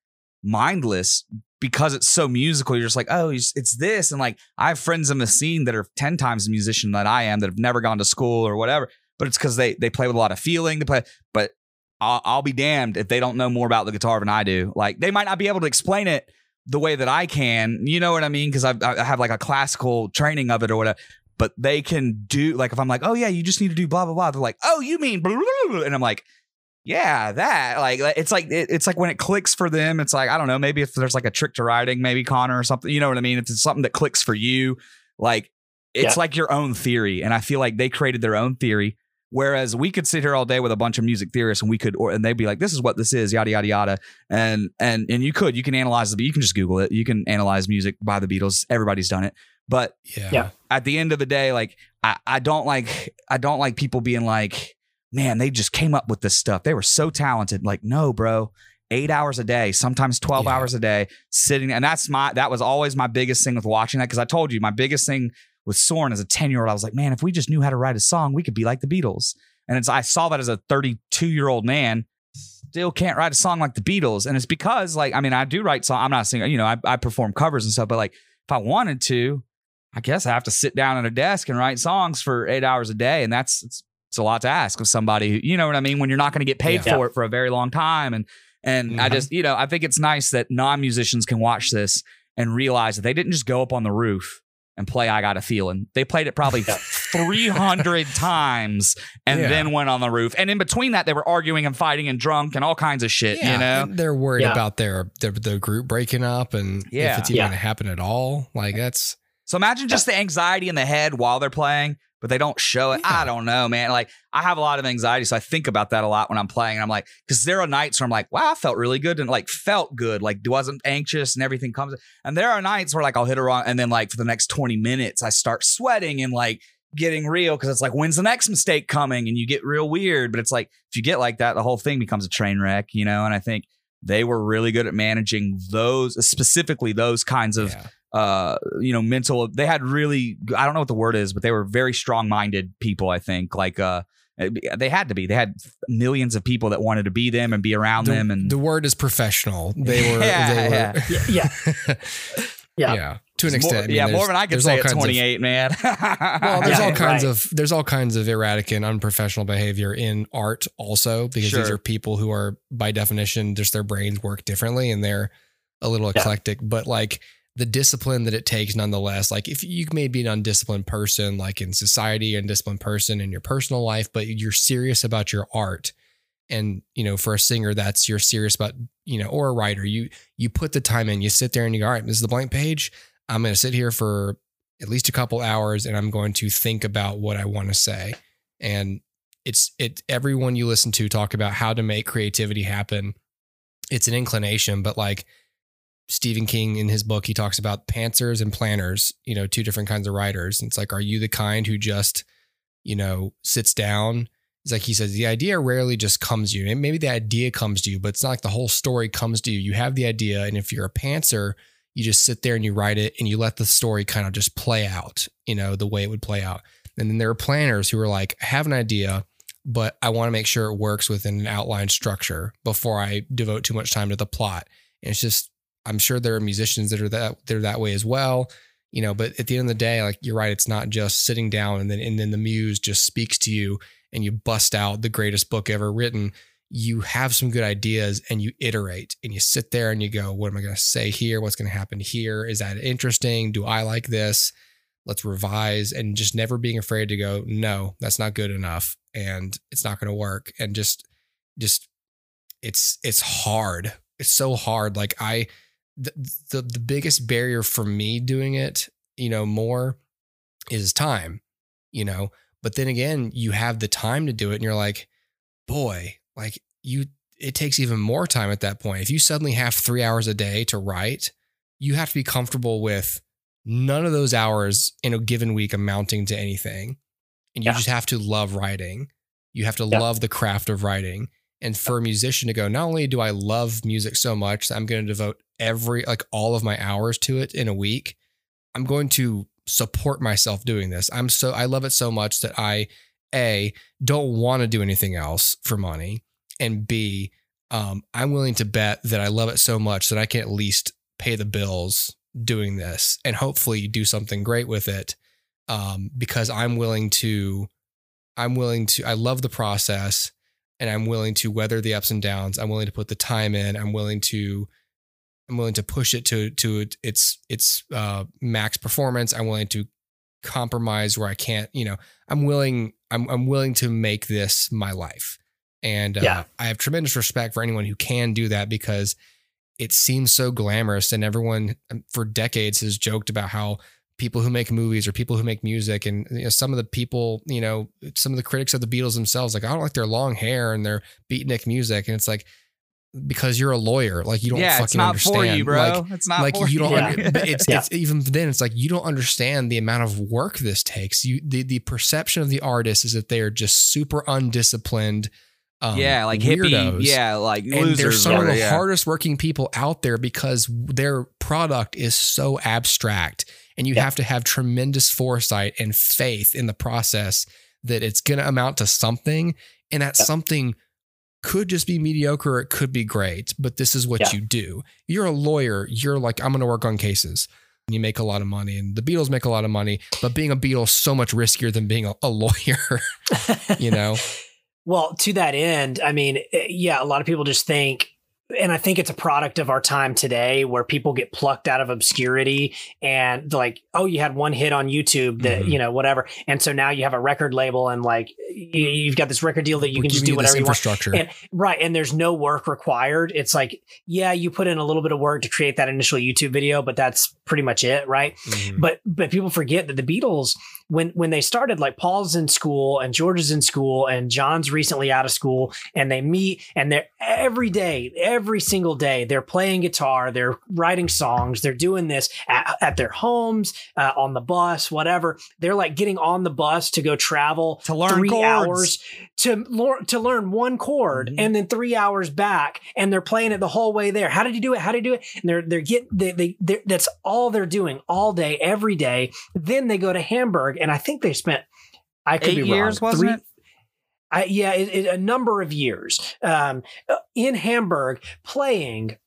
mindless because it's so musical. You're just like, oh, it's, this. And like I have friends in the scene that are 10 times the musician that I am that have never gone to school or whatever, but it's because they, they play with a lot of feeling. They play, but I'll, I'll be damned if they don't know more about the guitar than I do. Like they might not be able to explain it the way that I can. You know what I mean? Because I I have like a classical training of it or whatever. But they can do like if I'm like, oh yeah, you just need to do blah blah blah. They're like, oh, you mean blah, blah, blah, blah. and I'm like, yeah, that like it's like it, it's like when it clicks for them. It's like I don't know, maybe if there's like a trick to writing, maybe Connor or something. You know what I mean? If it's something that clicks for you, like it's Yeah. like your own theory. And I feel like they created their own theory. Whereas we could sit here all day with a bunch of music theorists and we could, or and they'd be like, "This is what this is," yada yada yada, and and and you could, you can analyze the, you can just Google it, you can analyze music by the Beatles. Everybody's done it, but Yeah. Yeah. at the end of the day, like I, I don't like I don't like people being like, man, they just came up with this stuff. They were so talented. Like, no, bro. Eight hours a day, sometimes 12 Yeah. hours a day, sitting. And that's my that was always my biggest thing with watching that. Cause I told you my biggest thing with Soren as a 10-year-old, I was like, man, if we just knew how to write a song, we could be like the Beatles. And it's I saw that as a 32-year-old man. Still can't write a song like the Beatles. And it's because, like, I mean, I do write songs. I'm not a singer, you know, I, I perform covers and stuff, but like if I wanted to, I guess I have to sit down at a desk and write songs for eight hours a day, and that's it's, it's a lot to ask of somebody. Who, you know what I mean? When you're not going to get paid Yeah. for it for a very long time, and and I Mhm. just you know I think it's nice that non musicians can watch this and realize that they didn't just go up on the roof and play "I Got a Feeling." They played it probably 300 times and Yeah. then went on the roof. And in between that, they were arguing and fighting and drunk and all kinds of shit. Yeah, You know? and they're worried Yeah. about their, their the group breaking up and Yeah. if it's even Yeah. going to happen at all. Like that's So imagine just the anxiety in the head while they're playing, but they don't show it. I don't know, man. Like I have a lot of anxiety, so I think about that a lot when I'm playing. And I'm like, because there are nights where I'm like, wow, I felt really good and like felt good, like wasn't anxious and everything comes. And there are nights where like I'll hit a wrong, and then like for the next 20 minutes, I start sweating and like getting real because it's like, when's the next mistake coming? And you get real weird. But it's like if you get like that, the whole thing becomes a train wreck, you know. And I think they were really good at managing those, specifically those kinds of yeah. Uh you know mental they had really i don't know what the word is but they were very strong-minded people i think like uh they had to be they had millions of people that wanted to be them and be around The, them and the word is professional. They were Yeah, they were yeah. Yeah, yeah. yeah. Yeah. to an It's more- extent. I mean, yeah more than i could say at kinds of- 28 man Well, there's Yeah, all kinds right. of there's all kinds of erratic and unprofessional behavior in art also because these are people who are by definition just their brains work differently and they're a little Yeah. eclectic but like the discipline that it takes nonetheless. Like if you may be an undisciplined person like in society an undisciplined person in your personal life but you're serious about your art and you know for a singer that's you're serious about you know or a writer you you put the time in you sit there and you go all right this is the blank page. I'm going to sit here for at least a couple hours and i'm going to think about what i want to say. And it's it everyone you listen to talk about how to make creativity happen it's an inclination but like stephen king in his book he talks about pantsers and planners you know two different kinds of writers and it's like are you the kind who just you know sits down It's like he says, the idea rarely just comes to you. Maybe the idea comes to you, but it's not like the whole story comes to you. You have the idea. And if you're a pantser, you just sit there and you write it and you let the story kind of just play out, you know, the way it would play out. And then there are planners who are like, I have an idea, but I want to make sure it works within an outline structure before I devote too much time to the plot. And it's just, I'm sure there are musicians that are that they're that way as well you know but at the end of the day like you're right it's not just sitting down and then and then the muse just speaks to you and you bust out the greatest book ever written. You have some good ideas and you iterate and you sit there and you go what am i going to say here? What's going to happen here? Is that interesting? Do i like this? Let's revise and just never being afraid to go no that's not good enough and it's not going to work. And just just it's it's hard. It's so hard. Like i the, the the biggest barrier for me doing it, you know, more is time, you know. But then again, you have the time to do it, and you're like, boy, like you, it takes even more time at that point. If you suddenly have three hours a day to write, you have to be comfortable with none of those hours in a given week amounting to anything, and you yeah. just have to love writing. You have to yeah. love the craft of writing. And for a musician to go, not only do I love music so much I'm going to devote every like all of my hours to it in a week, I'm going to support myself doing this. I'm so I love it so much that I a don't want to do anything else for money, and b um, I'm willing to bet that I love it so much that I can at least pay the bills doing this and hopefully do something great with it um, because I'm willing to I'm willing to I love the process and I'm willing to weather the ups and downs. I'm willing to put the time in. I'm willing to I'm willing to push it to to its its uh, max performance. I'm willing to compromise where I can't. You know, I'm willing. I'm I'm willing to make this my life, and uh, yeah. I have tremendous respect for anyone who can do that because it seems so glamorous, and everyone um, for decades has joked about how people who make movies or people who make music and you know, some of the people you know some of the critics of the beatles themselves like i don't like their long hair and their beatnik music and it's like because you're a lawyer. Like you don't yeah, fucking it's not understand. For you, bro. Like, it's not like you don't. You. Under, it's, yeah. it's even then. It's like you don't understand the amount of work this takes. You the the perception of the artist is that they are just super undisciplined. Um, yeah, like weirdos. hippie. Yeah, like and they're some of the yeah. hardest working people out there because their product is so abstract, and you yeah. have to have tremendous foresight and faith in the process that it's going to amount to something, and that something could just be mediocre it could be great but this is what yeah. you do. You're a lawyer. You're like i'm going to work on cases. And you make a lot of money and the beatles make a lot of money but being a beatle is so much riskier than being a, a lawyer you know? Well to that end i mean eh, yeah a lot of people just think and I think it's a product of our time today where people get plucked out of obscurity and like, oh, you had one hit on YouTube that, mm-hmm. you know, whatever. And so now you have a record label and like you, have got this record deal that you can just do whatever you infrastructure. want. And, right. And there's no work required. It's like, yeah, you put in a little bit of work to create that initial YouTube video, but that's pretty much it. Right. Mm-hmm. But, but people forget that the Beatles, when, when they started, like Paul's in school and George is in school and John's recently out of school and they meet and they're every day, every single day they're playing guitar, they're writing songs, they're doing this at, at their homes, uh, on the bus, whatever. They're like getting on the bus to go travel to learn three chords. hours to to learn one chord, mm-hmm. and then three hours back, and they're playing it the whole way there. How did you do it? How did you do it? And they're they're getting they, they they're, that's all they're doing all day, every day. Then they go to Hamburg, and I think they spent I could Eight be years, wrong. wasn't Three, it? I, yeah, it, it, a number of years um, in Hamburg playing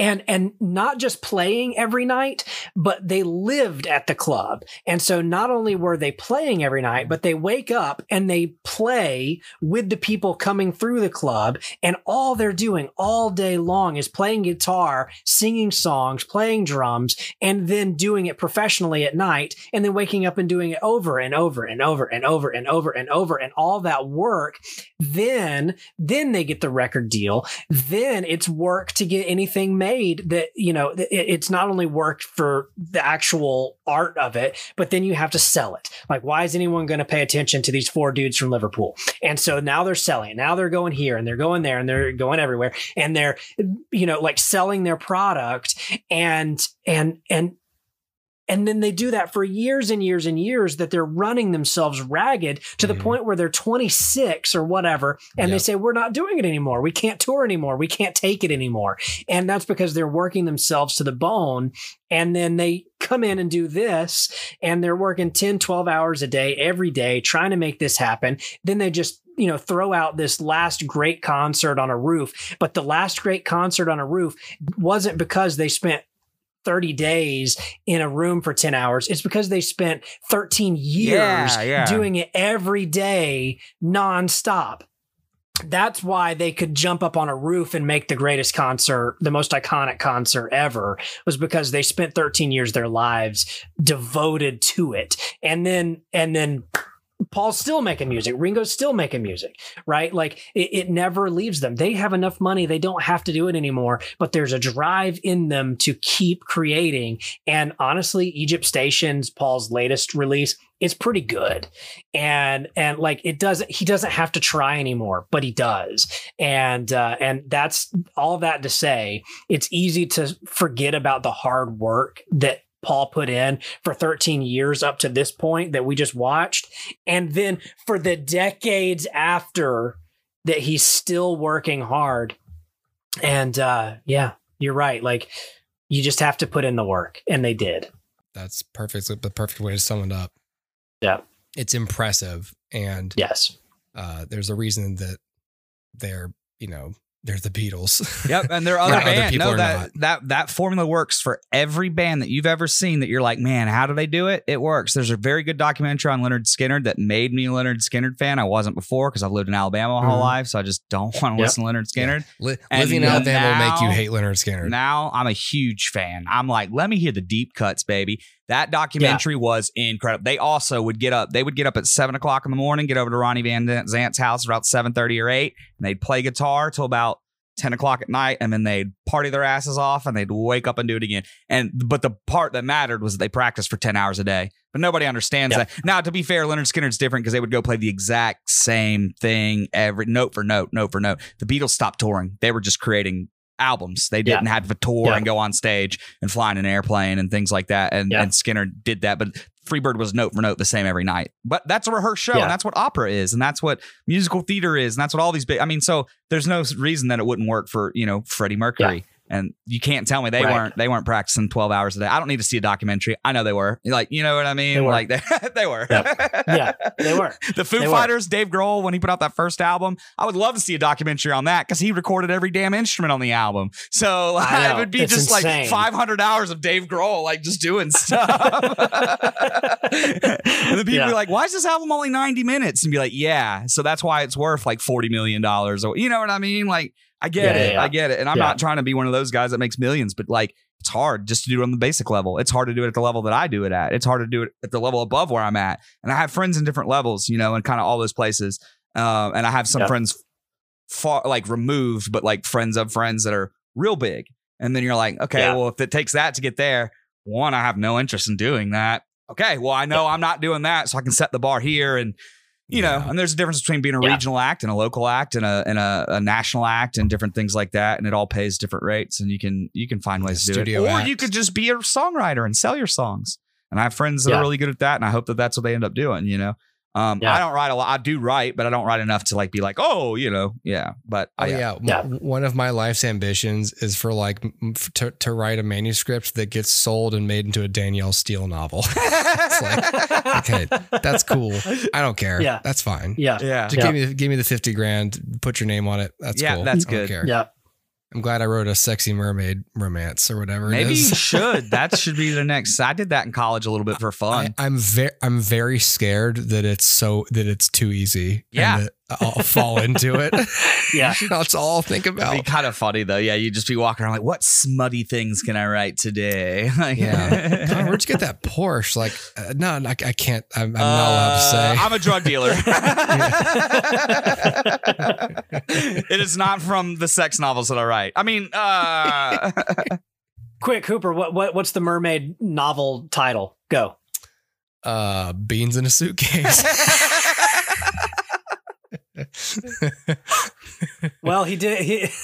and and not just playing every night but they lived at the club. And so not only were they playing every night but they wake up and they play with the people coming through the club. And all they're doing all day long is playing guitar singing songs playing drums and then doing it professionally at night and then waking up and doing it over and over and over and over and over and over. And all that work then then they get the record deal. Then it's work to get anything made made that you know it's not only worked for the actual art of it but then you have to sell it. Like why is anyone going to pay attention to these four dudes from liverpool? And so now they're selling. Now they're going here and they're going there and they're going everywhere and they're you know like selling their product and and and And then they do that for years and years and years that they're running themselves ragged to the Mhm. point where they're 26 or whatever. And they say, we're not doing it anymore. We can't tour anymore. We can't take it anymore. And that's because they're working themselves to the bone. And then they come in and do this and they're working 10, 12 hours a day every day trying to make this happen. Then they just, you know, throw out this last great concert on a roof. But the last great concert on a roof wasn't because they spent 30 days in a room for 10 hours. It's because they spent 13 years Yeah, yeah. doing it every day nonstop. That's why they could jump up on a roof and make the greatest concert, the most iconic concert ever, was because they spent 13 years of their lives devoted to it. And then, and then Paul's still making music. Ringo's still making music, right? Like it, it never leaves them. They have enough money. They don't have to do it anymore, but there's a drive in them to keep creating. And honestly, Egypt Stations, Paul's latest release, is pretty good. And, and like it doesn't, he doesn't have to try anymore, but he does. And, uh, and that's all that to say, it's easy to forget about the hard work that Paul put in for 13 years up to this point that we just watched. And then for the decades after that, he's still working hard. And uh, yeah, you're right. Like you just have to put in the work. And they did. That's perfect. The perfect way to sum it up. Yeah. It's impressive. And Yes. uh, there's a reason that they're, you know, they're the Beatles. Yep, and there are other Right, bands. people No, that not. that that formula works for every band that you've ever seen. That you're like, man, how do they do it? It works. There's a very good documentary on Lynyrd Skynyrd that made me a Lynyrd Skynyrd fan. I wasn't before because I've lived in Alabama my whole Mhm. life, so I just don't want to Yep. listen to Lynyrd Skynyrd. Li- And living in now- Alabama will make you hate Lynyrd Skynyrd. Now I'm a huge fan. I'm like, let me hear the deep cuts, baby. That documentary was incredible. They also would get up. They would get up at seven o'clock in the morning, get over to Ronnie Van Zant's house about seven thirty or eight, and they'd play guitar till about ten o'clock at night, and then they'd party their asses off, and they'd wake up and do it again. And but the part that mattered was that they practiced for ten hours a day. But nobody understands Yeah. that. Now, to be fair, Lynyrd Skynyrd's different because they would go play the exact same thing every note for note, note for note. The Beatles stopped touring. They were just creating albums. They didn't have to tour Yeah. and go on stage and fly in an airplane and things like that. And, Yeah. and Skynyrd did that, but Freebird was note for note the same every night. But that's a rehearsed show, Yeah. and that's what opera is, and that's what musical theater is, and that's what all these big. I mean, so there's no reason that it wouldn't work for you know Freddie Mercury. And you can't tell me they Right. weren't they weren't practicing twelve hours a day. I don't need to see a documentary. I know they were. Like you know what I mean? They. Like they they were. Yeah, they were. The Foo They were. Fighters, Dave Grohl, when he put out that first album, I would love to see a documentary on that because he recorded every damn instrument on the album. So I it would be It's just like 500 hours of Dave Grohl, like just doing stuff. and the people Yeah. be like, why is this album only 90 minutes? And be like, yeah. So that's why it's worth like $40 million or, you know what I mean? Like, I get Yeah, it. yeah, I get it. And I'm Yeah. not trying to be one of those guys that makes millions, but like, it's hard just to do it on the basic level. It's hard to do it at the level that I do it at. It's hard to do it at the level above where I'm at. And I have friends in different levels, you know, and kind of all those places. Um, and I have some friends far like removed, but like friends of friends that are real big. And then you're like, okay, well, if it takes that to get there, one, I have no interest in doing that. Okay, well, I know I'm not doing that, so I can set the bar here and you know, and there's a difference between being a Yeah. regional act and a local act and a and a, a national act and different things like that, and it all pays different rates, and you can you can find ways to do it, or you could just be a songwriter and sell your songs. And I have friends that Yeah. are really good at that, and I hope that that's what they end up doing. You know, um, Yeah. I don't write a lot. I do write, but I don't write enough to like be like, oh, you know, yeah. But Oh I, yeah. Yeah. One of my life's ambitions is for like m- f- to, to write a manuscript that gets sold and made into a Danielle Steel novel. it's like, okay, that's cool. I don't care. Yeah. That's fine. Yeah. yeah. Just give me give me the 50 grand, put your name on it. That's Yeah, cool. that's I don't good. care. Yeah. I'm glad I wrote a sexy mermaid romance or whatever Maybe you should. That should be the next. I did that in college a little bit for fun. I, I'm very I'm very scared that it's so that it's too easy. Yeah. That I'll fall into it. Yeah. That's all I'll think It'd be about. kind of funny though. Yeah, you'd just be walking around like, what smutty things can I write today? Like, Yeah. God, where'd you get that Porsche? Like, uh, no, I, I can't. I'm, I'm not allowed to say. Uh, I'm a drug dealer. it is not from the sex novels that I write. I mean, uh, Quick, Cooper, what, what what's the mermaid novel title? Go. uh, beans in a suitcase. Well, he did. He,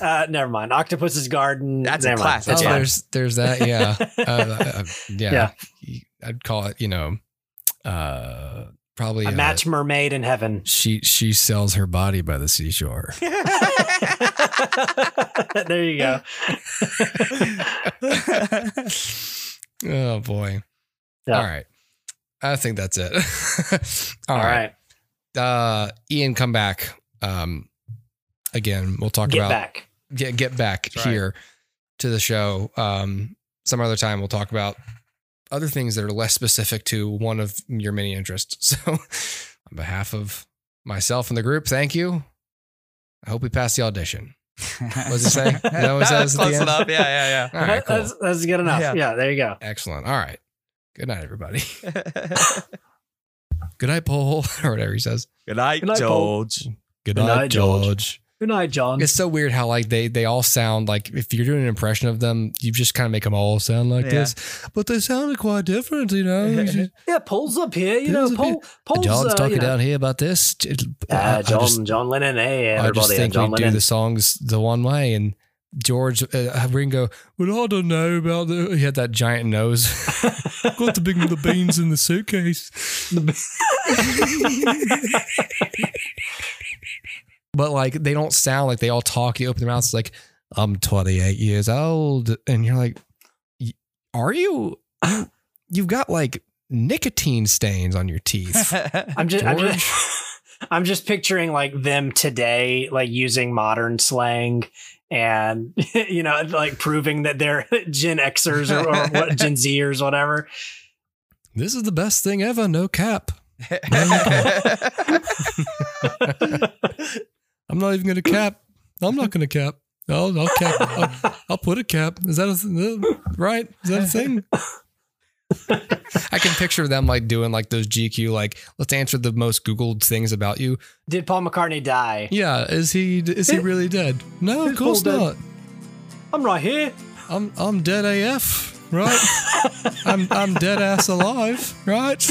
Uh, never mind. Octopus's Garden. That's a never mind. classic. That's oh, fine. there's there's that. Yeah, uh, uh, yeah. Yeah. I'd call it. You know, uh, probably A uh, match mermaid in heaven. She she sells her body by the seashore. there you go. oh boy. Yeah. All right. I think that's it. All right. Uh Ian, come back. Um again, we'll talk Get about back. get get back That's right. here to the show. Um some other time we'll talk about other things that are less specific to one of your many interests. So on behalf of myself and the group, thank you. I hope we pass the audition. What's it say? Is that what it says at the Close end? enough. Yeah, yeah, All right, cool. that's, that's good enough. Yeah. Yeah. there you go. Excellent. All right. Good night, everybody. Yeah. Good night, Paul, or whatever he says. Good night, Good night, Paul. George. Good Good night, night, George. George. Good night, John. It's so weird how like they they all sound like if you're doing an impression of them, you just kind of make them all sound like Yeah. this, but they sounded quite different, you know. Yeah, Paul's up here. You Paul's know, up here. Paul. Paul's John's uh, talking you know, down here about this. I- I John, just- John Lennon. Hey, I just think John we do Lennon. the songs the one way, and George uh, Ringo. Well, I don't know about the. He had that giant nose. Got the big the beans in the suitcase. but like they don't sound like they all talk. You open their mouths it's like I'm 28 years old, and you're like, "Y- are you? you you've got like nicotine stains on your teeth. I'm just, I'm just, I'm just picturing like them today, like using modern slang and you know, like proving that they're Gen Xers or, or what Gen Zers, whatever. This is the best thing ever. No cap. I'm not even gonna cap. I'm not gonna cap. I'll, I'll cap. I'll, I'll put a cap. Is that a th- right? Is that a thing? I can picture them like doing like those GQ like let's answer the most googled things about you. Did Paul McCartney die? Yeah, is he is he really dead? No, of course Paul dead? not. I'm right here. I'm I'm dead AF, right? I'm I'm dead ass alive, right?